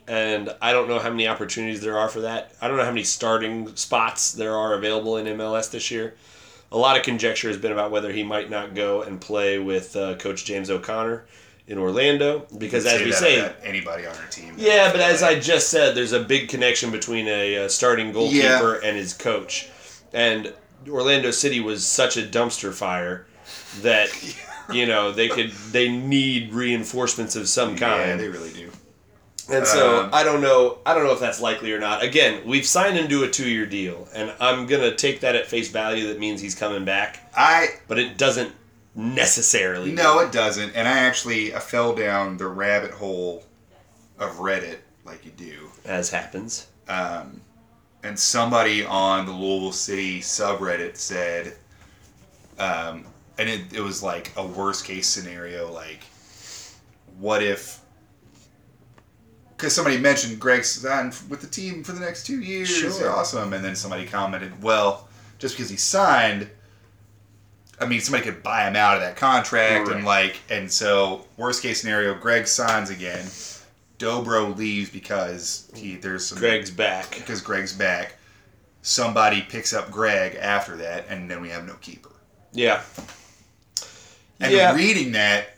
And I don't know how many opportunities there are for that. I don't know how many starting spots there are available in MLS this year. A lot of conjecture has been about whether he might not go and play with uh, Coach James O'Connor in Orlando because, as we say, anybody on our team. yeah, but as I just said, there's a big connection between a, uh starting goalkeeper and his coach. And Orlando City was such a dumpster fire that you know they could they need reinforcements of some kind. yeah, they really do. And so Um, I don't know. I don't know if that's likely or not. Again, we've signed him to a two-year deal, and I'm gonna take that at face value. That means he's coming back, I but it doesn't necessarily. no, it doesn't. And I actually I fell down the rabbit hole of Reddit like you do. as happens. um, and somebody on the Louisville City subreddit said, um, and it, it was like a worst case scenario, like, what if? Because somebody mentioned Greg signed with the team for the next two years, Sure. awesome, and then somebody commented, well, just because he signed. I mean, somebody could buy him out of that contract, and like, and so worst case scenario, Greg signs again. Dobro leaves because he there's some Greg's back. because Greg's back. Somebody picks up Greg after that, and then we have no keeper. Yeah. And Yeah. reading that,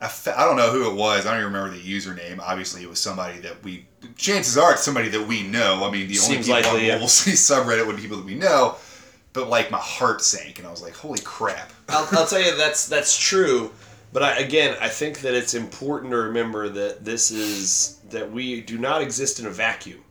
I, fe- I don't know who it was. I don't even remember the username. Obviously, it was somebody that we. Chances are it's somebody that we know. I mean, the only Seems people likely, yeah. Mobile City subreddit would be people that we know. But like my heart sank, and I was like, "Holy crap!" I'll, I'll tell you that's that's true, but I, again, I think that it's important to remember that this is that we do not exist in a vacuum.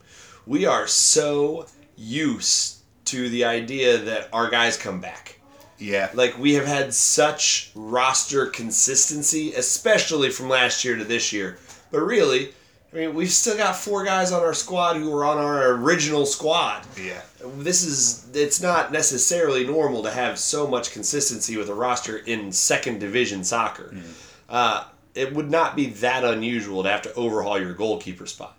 We are so used to the idea that our guys come back. Yeah, Like we have had such roster consistency, especially from last year to this year. But really, I mean, we've still got four guys on our squad who were on our original squad yeah, this is it's not necessarily normal to have so much consistency with a roster in second division soccer. Uh, it would not be that unusual to have to overhaul your goalkeeper spot.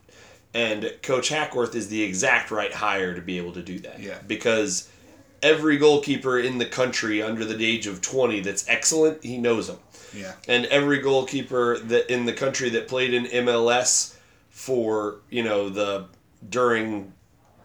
And Coach Hackworth is the exact right hire to be able to do that. Yeah. Because every goalkeeper in the country under the age of 20 that's excellent, he knows them. yeah, And every goalkeeper that in the country that played in MLS for, you know, the during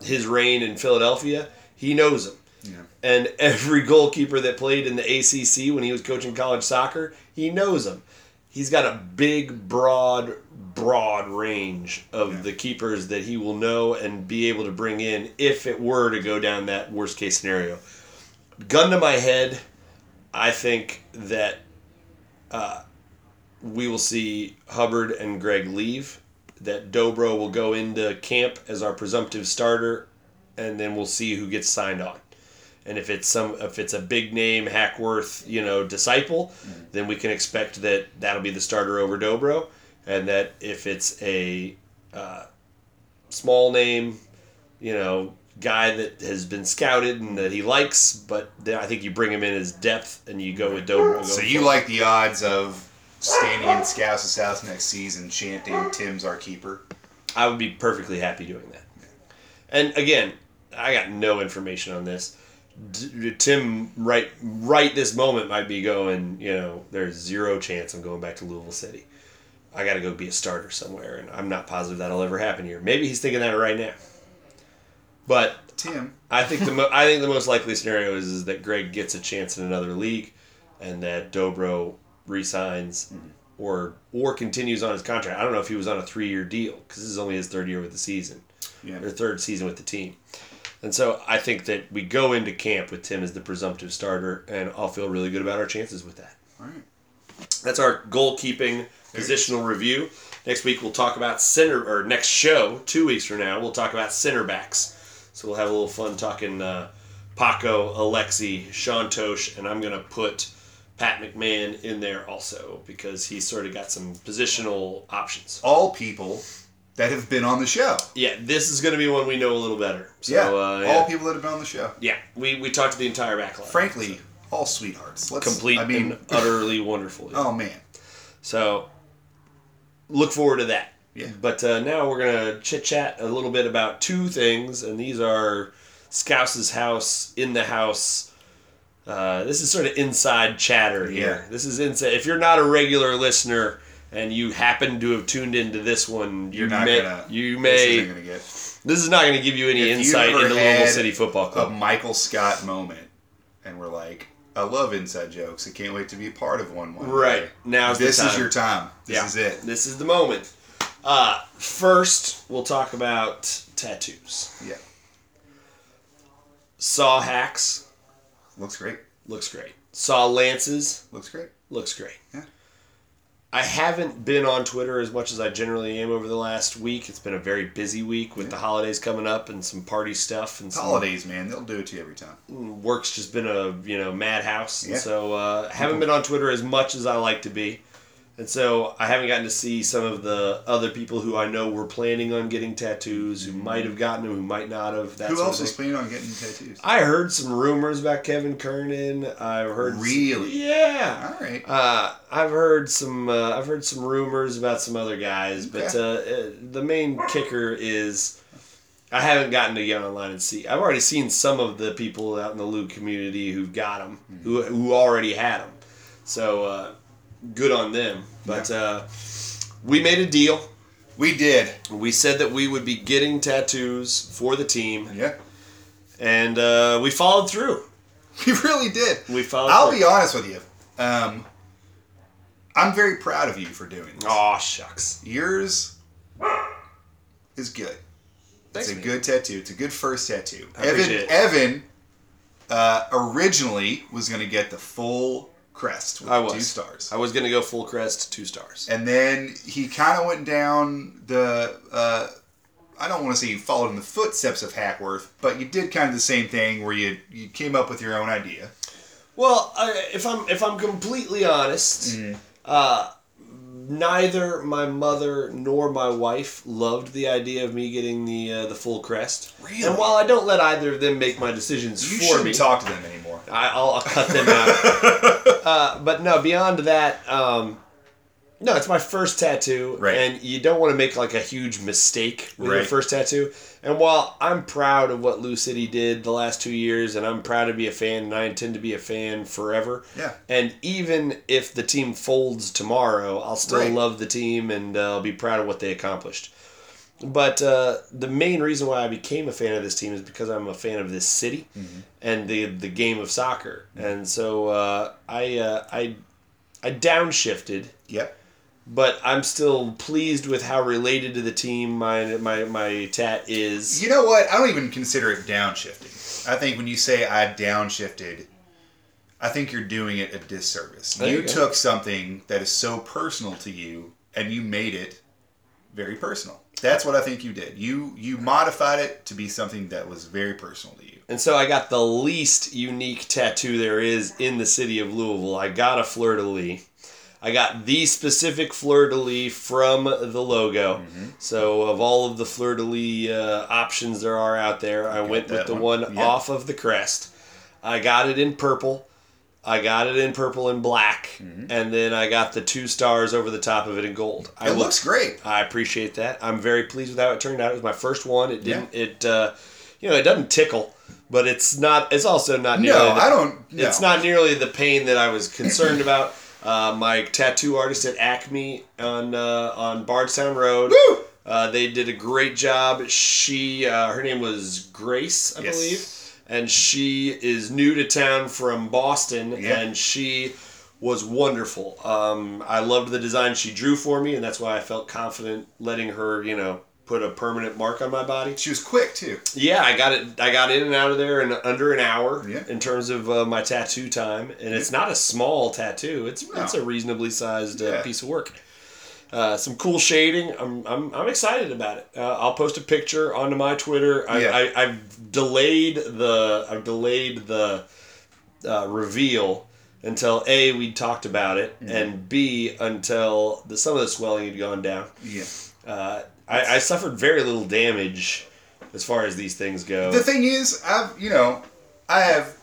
his reign in Philadelphia, he knows them. yeah, And every goalkeeper that played in the ACC when he was coaching college soccer, he knows them. He's got a big, broad, broad range of Yeah. the keepers that he will know and be able to bring in if it were to go down that worst case scenario. Gun to my head, I think that uh, we will see Hubbard and Greg leave. That Dobro will go into camp as our presumptive starter, and then we'll see who gets signed on. And if it's some, if it's a big name Hackworth, you know, disciple, then we can expect that that'll be the starter over Dobro, and that if it's a uh, small name, you know, guy that has been scouted and that he likes, but then I think you bring him in as depth and you go with Dobro. So you forward. like the odds of standing in Scouts' house next season chanting "Tim's our keeper"? I would be perfectly happy doing that. And again, I got no information on this. D- Tim, right, right this moment, might be going. You know, there's zero chance I'm going back to Louisville City. I got to go be a starter somewhere, and I'm not positive that'll ever happen here. Maybe he's thinking that right now. But Tim, I think the mo- I think the most likely scenario is, is that Greg gets a chance in another league, and that Dobro resigns mm-hmm. or or continues on his contract. I don't know if he was on a three year deal because this is only his third year with the season yeah, or third season with the team. And so I think that we go into camp with Tim as the presumptive starter, and I'll feel really good about our chances with that. all right. That's our goalkeeping positional review. Next week we'll talk about center, or next show, two weeks from now, we'll talk about center backs. So we'll have a little fun talking uh, Paco, Alexi, Sean Totsch, and I'm going to put Pat McMahon in there also because he's sort of got some positional options. All people that have been on the show. Yeah, this is going to be one we know a little better. So, yeah, uh, yeah. all people that have been on the show. yeah, we, we talked to the entire back line. Frankly, all sweethearts. Let's, complete I mean, and utterly wonderful. oh man, So look forward to that. Yeah. But uh, now we're gonna chit chat a little bit about two things, and these are Scouts' house in the house. Uh, this is sort of inside chatter here. Yeah. This is inside. If you're not a regular listener and you happen to have tuned into this one, you you're not may gonna. you This may isn't gonna get this is not going to give you any If insight into Louisville City Football Club. a Michael Scott moment, and we're like, I love inside jokes. I can't wait to be a part of one. one Right. now, this is your time. This Yeah. is it. This is the moment. Uh, first, we'll talk about tattoos. Yeah, Saw Hack's looks great. looks great. Saw Lance's Looks great. looks great. Yeah. I haven't been on Twitter as much as I generally am over the last week. It's been a very busy week with the holidays coming up and some party stuff and some Holidays, man, they'll do it to you every time. work's just been a you know madhouse. Yeah. so uh, haven't been on Twitter as much as I like to be, and so I haven't gotten to see some of the other people who I know were planning on getting tattoos, who might have gotten them, who might not have. That Who else is planning on getting tattoos? I heard some rumors about Kevin Kernan. I've heard Really? yeah. All right. Uh, I've heard some. Uh, I've heard some rumors about some other guys, but uh, uh, the main kicker is I haven't gotten to get online and see. I've already seen some of the people out in the Luke community who've got them, who who already had them. So uh, good on them. But uh, we made a deal. We did. We said that we would be getting tattoos for the team, Yeah. and uh, we followed through. We really did. We followed. I'll through. be honest with you. Um, I'm very proud of you for doing this. Aw, shucks. Yours is good. Thanks, it's a man. good tattoo. It's a good first tattoo. I Evan. Evan uh, originally was going to get the full crest with I was two stars. I was gonna go full crest, two stars. and then he kind of went down the uh, I don't want to say you followed in the footsteps of Hackworth, but you did kind of the same thing where you you came up with your own idea. Well, I, if I'm if I'm completely honest, uh, neither my mother nor my wife loved the idea of me getting the uh, the full crest. Really? And while I don't let either of them make my decisions You for me, talk to them anymore. I, I'll, I'll cut them out. uh, but no, beyond that, um, no, it's my first tattoo, Right. and you don't want to make like a huge mistake with your first tattoo. And while I'm proud of what Lou City did the last two years, and I'm proud to be a fan, and I intend to be a fan forever. Yeah. And even if the team folds tomorrow, I'll still Right. love the team, and uh, I'll be proud of what they accomplished. But uh, the main reason why I became a fan of this team is because I'm a fan of this city and the the game of soccer, and so uh, I uh, I I downshifted, Yep. But I'm still pleased with how related to the team my my my tat is. You know what? I don't even consider it downshifting. I think when you say I downshifted, I think you're doing it a disservice. There you you took something that is so personal to you and you made it very personal. That's what I think you did. You you modified it to be something that was very personal to you. And so I got the least unique tattoo there is in the city of Louisville. I got a fleur de lis. I got the specific fleur de lis from the logo. Mm-hmm. So of all of the fleur de lis uh, options there are out there, I went with the one. one Yeah. off of the crest. I got it in purple. I got it in purple and black, and then I got the two stars over the top of it in gold. I Mm-hmm. It look- looks great. I appreciate that. I'm very pleased with how it turned out. It was my first one. It didn't. It uh, you know it doesn't tickle, but it's not. It's also not nearly. No, the, I don't. No. It's not nearly the pain that I was concerned about. Uh, my tattoo artist at Acme on uh, on Bardstown Road. Woo! Uh, they did a great job. She, uh, her name was Grace, I Yes. believe, and she is new to town from Boston, Yeah. and she was wonderful. Um, I loved the design she drew for me, and that's why I felt confident letting her, you know, put a permanent mark on my body. She was quick too. Yeah, I got it. I got in and out of there in under an hour Yeah. in terms of uh, my tattoo time, and it's not a small tattoo. It's No. it's a reasonably sized uh, Yeah. piece of work. Uh, some cool shading. I'm, I'm, I'm excited about it. Uh, I'll post a picture onto my Twitter. I, Yeah. I, I've delayed the I've delayed the uh, reveal until a we talked about it, Mm-hmm. and b until the, some of the swelling had gone down. Yeah. I, I suffered very little damage as far as these things go. The thing is, I've you know, I have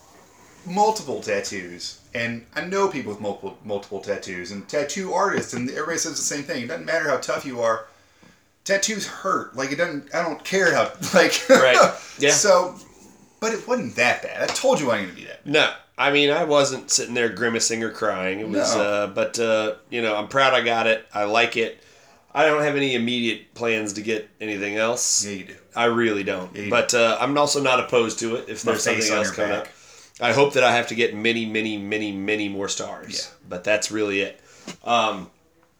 multiple tattoos, and I know people with multiple multiple tattoos, and tattoo artists, and everybody says the same thing. It doesn't matter how tough you are. Tattoos hurt. Like it doesn't. I don't care how. Like Right. Yeah. So, but it wasn't that bad. I told you I ain't gonna be that. No, I mean I wasn't sitting there grimacing or crying. It was, No. uh, but uh, you know, I'm proud I got it. I like it. I don't have any immediate plans to get anything else. Yeah, you do. I really don't. Yeah, but uh, I'm also not opposed to it if My there's something else coming back. up. I hope that I have to get many, many, many, many more stars. Yeah. But that's really it. Um,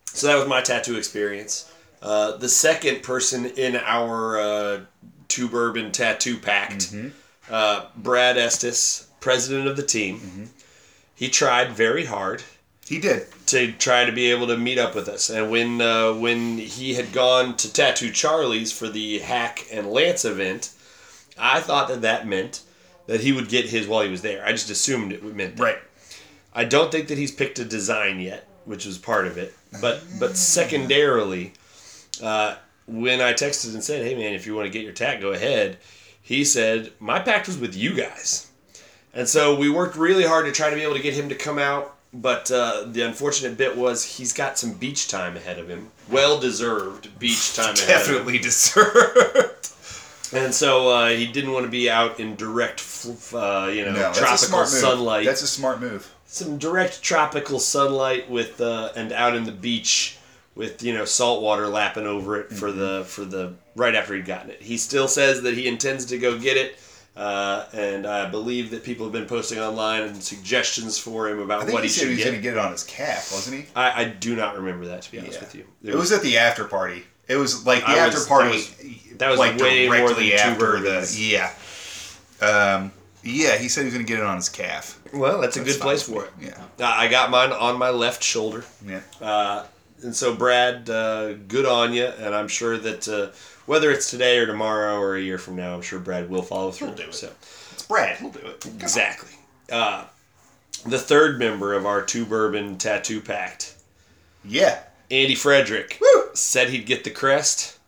so that was my tattoo experience. Uh, the second person in our uh, two bourbon tattoo pact, Mm-hmm. uh, Brad Estes, president of the team. Mm-hmm. He tried very hard. He did. to try to be able to meet up with us. And when uh, when he had gone to Tattoo Charlie's for the Hack and Lance event, I thought that that meant that he would get his while he was there. I just assumed it meant that. Right. I don't think that he's picked a design yet, which was part of it. But but secondarily, uh, when I texted and said, "Hey man, if you want to get your tat, go ahead," he said, "My pact was with you guys," and so we worked really hard to try to be able to get him to come out. But uh, the unfortunate bit was he's got some beach time ahead of him, well deserved beach time ahead. Definitely deserved. And so uh, he didn't want to be out in direct, uh, you know, No, tropical sunlight. That's a smart move. some direct tropical sunlight with uh, and out in the beach with you know salt water lapping over it for the for the right after he'd gotten it. He still says that he intends to go get it, uh, and I believe that people have been posting online and suggestions for him about what he he said should he was get. going to get it on his calf, wasn't he? I, I do not remember that to be honest Yeah. with you. It was at the after party. It was like the I after was- party. that was- that was like way more than two after the yeah. Um, yeah, he said he was going to get it on his calf. well, that's a good place for it. Yeah, I got mine on my left shoulder. yeah. Uh, and so, Brad, uh, good on you. And I'm sure that uh, whether it's today or tomorrow or a year from now, I'm sure Brad will follow through. He'll do it. So, It's Brad. He'll do it. Come exactly. Uh, the third member of our two bourbon tattoo pact, Yeah, Andy Frederick, Woo! said he'd get the crest.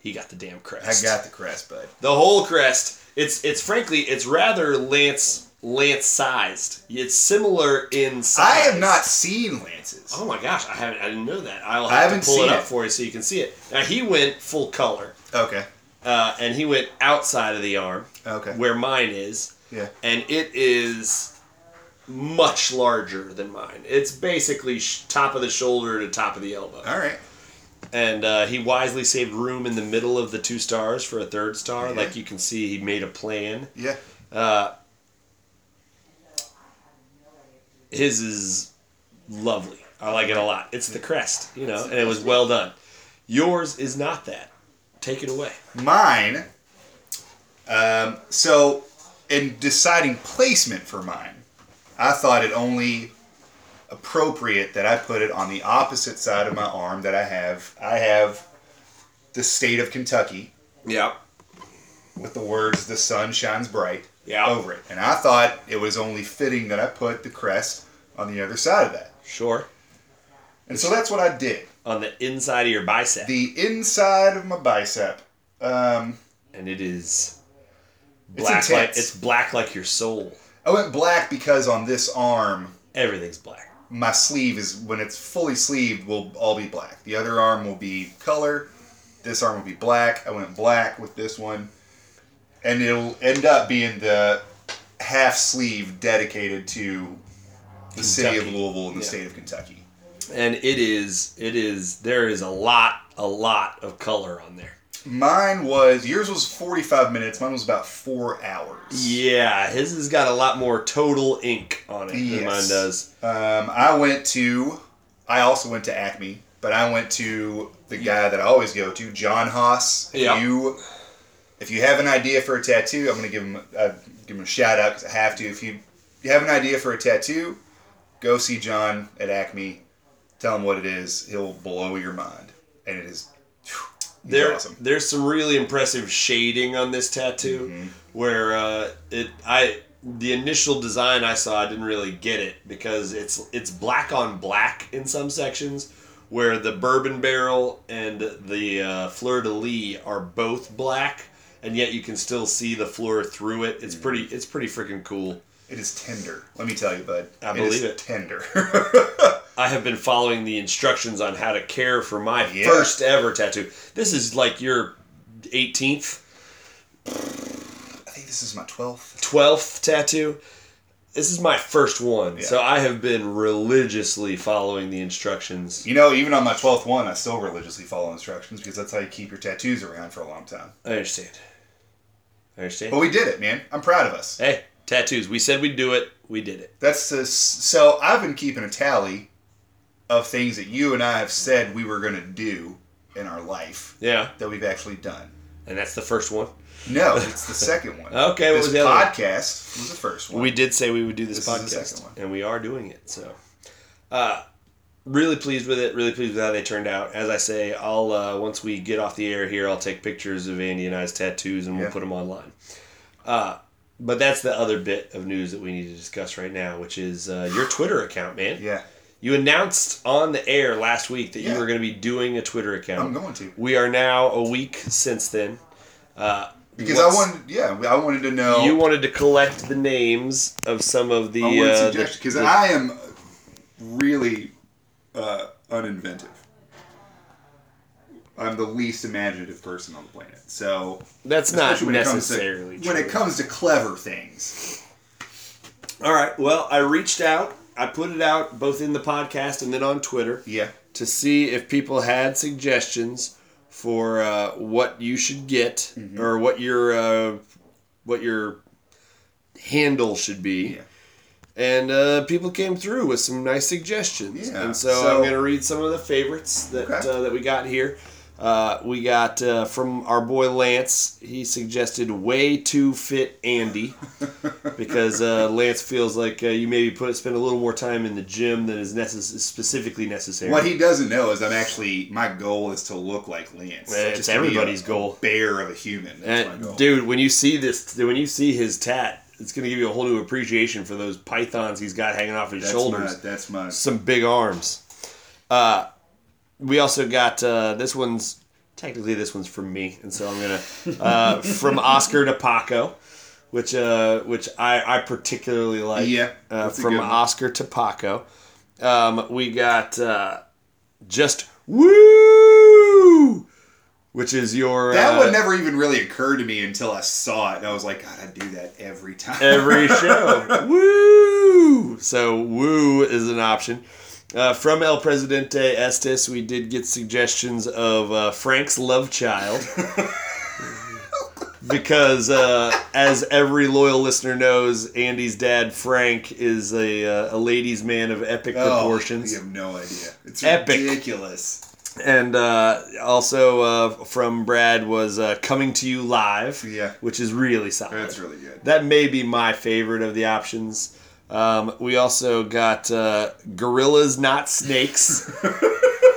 He got the damn crest. I got the crest, bud. the whole crest. It's it's frankly it's rather Lance Lance sized. It's similar in size. I have not seen Lance's. Oh my gosh, I haven't. I didn't know that. I'll I have haven't to pull seen it up it. for you so you can see it. Now he went full color, Okay. uh, and he went outside of the arm Okay. where mine is, Yeah. and it is much larger than mine. It's basically sh- top of the shoulder to top of the elbow. All right. And uh, he wisely saved room in the middle of the two stars for a third star. Yeah. Like you can see, he made a plan. Yeah. Uh, his is lovely. I like it a lot. It's the crest, you know, and it was well done. Yours is not that. Take it away. Mine. Um, so, in deciding placement for mine, I thought it only appropriate that I put it on the opposite side of my arm that I have. I have the state of Kentucky Yeah. with the words "The sun shines bright" Yeah. over it, and I thought it was only fitting that I put the crest on the other side of that, Sure. and so that's what I did. On the inside of your bicep. The inside of my bicep. Um, and it is It's black like it's black like your soul. I went black because on this arm, Everything's black. my sleeve is when it's fully sleeved will all be black. The other arm will be color. This arm will be black. I went black with this one, and it'll end up being the half sleeve dedicated to the city of Louisville and the Yeah. state of Kentucky. And it is it is there is a lot a lot of color on there. Mine was yours was forty five minutes. Mine was about four hours. Yeah, his has got a lot more total ink on it than mine does. Um, I went to. I also went to Acme, but I went to the guy that I always go to, John Haas. Yeah. You, if you have an idea for a tattoo, I'm going to give him uh, give him a shout out because I have to. If you, if you have an idea for a tattoo, go see John at Acme. Tell him what it is. He'll blow your mind, and it is. There, awesome. there's some really impressive shading on this tattoo, Mm-hmm. where uh, it I the initial design I saw I didn't really get it because it's it's black on black in some sections, where the bourbon barrel and the uh, fleur de lis are both black, and yet you can still see the fleur through it. It's mm. pretty it's pretty freaking cool. It is tender. Let me tell you, bud. I is believe it. Tender. I have been following the instructions on how to care for my Yeah. first ever tattoo. This is like your 18th, I think this is my twelfth. 12th tattoo. This is my first one. Yeah. So I have been religiously following the instructions. You know, even on my twelfth one, I still religiously follow instructions because that's how you keep your tattoos around for a long time. I understand. Understand. But we did it, man. I'm proud of us. hey, tattoos. We said we'd do it. We did it. That's the, so I've been keeping a tally of things that you and I have said we were going to do in our life Yeah. that we've actually done. And that's the first one. No, it's the second one. Okay, what was the podcast was the first one. We did say we would do this, This is the podcast. second one. And we are doing it. So Uh, really pleased with it. Really pleased with how they turned out. As I say, I'll uh, once we get off the air here, I'll take pictures of Andy and I's tattoos and we'll Yeah. put them online. Uh, but that's the other bit of news that we need to discuss right now, which is uh, your Twitter account, man. Yeah, You announced on the air last week that you were going to be doing a Twitter account. I'm going to We are now a week since then. Uh, because I wanted. Yeah, I wanted to know. You wanted to collect the names of some of the. I wanted uh, suggestions because I am really uh, uninventive. I'm the least imaginative person on the planet. So that's not when it comes to necessarily when it comes to clever things. All right. Well, I reached out. I put it out both in the podcast and then on Twitter Yeah. to see if people had suggestions for uh, what you should get Mm-hmm. or what your uh, what your handle should be. Yeah. And uh, people came through with some nice suggestions, Yeah, and so, so- I'm going to read some of the favorites that Okay. uh, that we got here. Uh, we got uh, from our boy Lance. He suggested "Way Too Fit Andy" because uh, Lance feels like uh, you maybe put spend a little more time in the gym than is necess- specifically necessary. What he doesn't know is I'm actually my goal is to look like Lance. Eh, it's Just everybody's a, goal. A bear of a human. That's And goal. dude, when you see this, when you see his tat, it's going to give you a whole new appreciation for those pythons he's got hanging off his that's shoulders. My, that's my. some big arms. Uh, we also got uh, this one's technically this one's from me, and so I'm gonna uh, from Oscar to Paco, which uh, which I, I particularly like. Yeah, uh, from. Oscar to Paco. Um, we got uh, just woo, which is your That uh, one never even really occurred to me until I saw it. And I was like, God, I do that every time. every show. woo! So woo is an option. Uh, from El Presidente Estes, we did get suggestions of uh, Frank's love child. because, uh, as every loyal listener knows, Andy's dad, Frank, is a, uh, a ladies' man of epic Oh, proportions. You have no idea. It's Epic. ridiculous. And uh, also uh, from Brad was uh, Coming to You Live, Yeah. which is really solid. That's really good. That may be my favorite of the options. Um, we also got uh, Gorillas Not Snakes,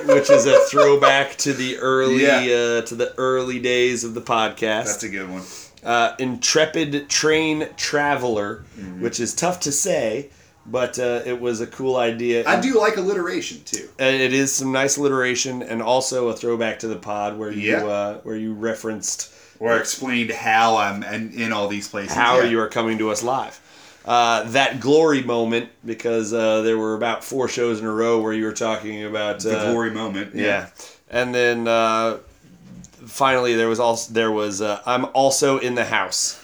which is a throwback to the early Yeah. uh, to the early days of the podcast. That's a good one. uh, Intrepid Train Traveler, Mm-hmm. which is tough to say, but uh, it was a cool idea. I do like alliteration too. It is some nice alliteration, and also a throwback to the pod where you Yeah. uh, where you referenced Or explained how I'm in, in all these places. how Yeah. you are coming to us live. Uh, that glory moment, because uh, there were about four shows in a row where you were talking about the uh, glory moment. yeah. and then uh, finally there was also there was uh, I'm also in the house.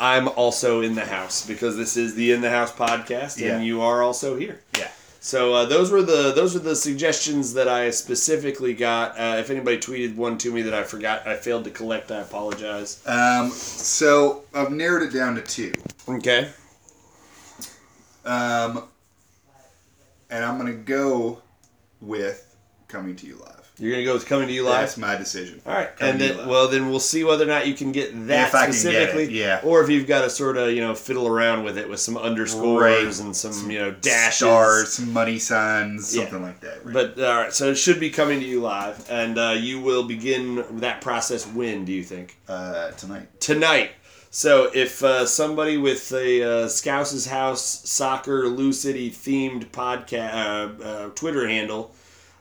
I'm also in the house because this is the In the House podcast, and Yeah. you are also here. Yeah. So uh, those were the those were the suggestions that I specifically got. Uh, if anybody tweeted one to me that I forgot, I failed to collect. I apologize. Um, so I've narrowed it down to two. Okay. Um, and I'm gonna go with coming to you live. You're gonna go with coming to you live. That's my decision. All right, Coming and to you then live. well, then we'll see whether or not you can get that If I can get it, specifically, yeah. or if you've got to sort of you know fiddle around with it with some underscores Right. and some you know dashes. stars, some money signs, Yeah. something like that. Right? But all right, so it should be coming to you live, and uh, you will begin that process when do you think uh, tonight. tonight? So if uh, somebody with a uh, Scouts' House Soccer Lou City themed podcast uh, uh, Twitter handle,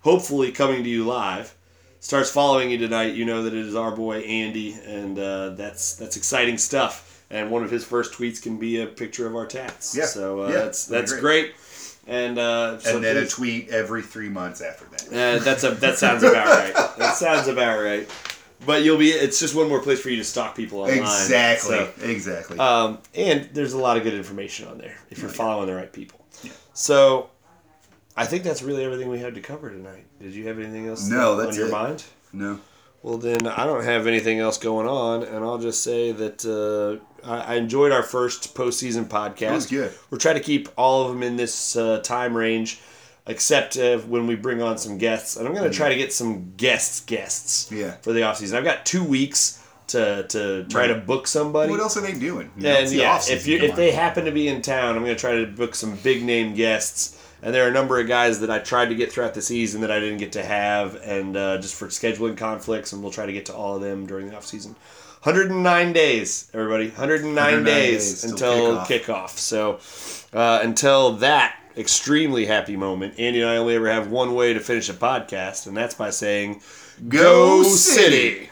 hopefully coming to you live, starts following you tonight, you know that it is our boy Andy, and uh, that's that's exciting stuff. And one of his first tweets can be a picture of our tats. Yeah. So uh, Yeah, that's that's great. And uh, so and then a tweet every three months after that. uh, that's a that sounds about right. That sounds about right. But you'll be it's just one more place for you to stalk people online. exactly. So, exactly. um, and there's a lot of good information on there if you're Oh, following the right people. Yeah. So I think that's really everything we had to cover tonight. Did you have anything else No, on your it. mind? no. Well, then I don't have anything else going on, and I'll just say that uh, I, I enjoyed our first postseason podcast. It was good. We're trying to keep all of them in this uh, time range, except uh, when we bring on some guests. And I'm going to try to get some guests, guests Yeah. for the offseason. I've got two weeks to, to try to book somebody. What else are they doing? You And the yeah, off-season, if you if they happen to be in town, I'm going to try to book some big name guests And there are a number of guys that I tried to get throughout the season that I didn't get to have, and uh, just for scheduling conflicts, and we'll try to get to all of them during the offseason. 109 days, everybody. 109, 109 days, days until kickoff. kickoff. So uh, until that extremely happy moment, Andy and I only ever have one way to finish a podcast, and that's by saying, Go City!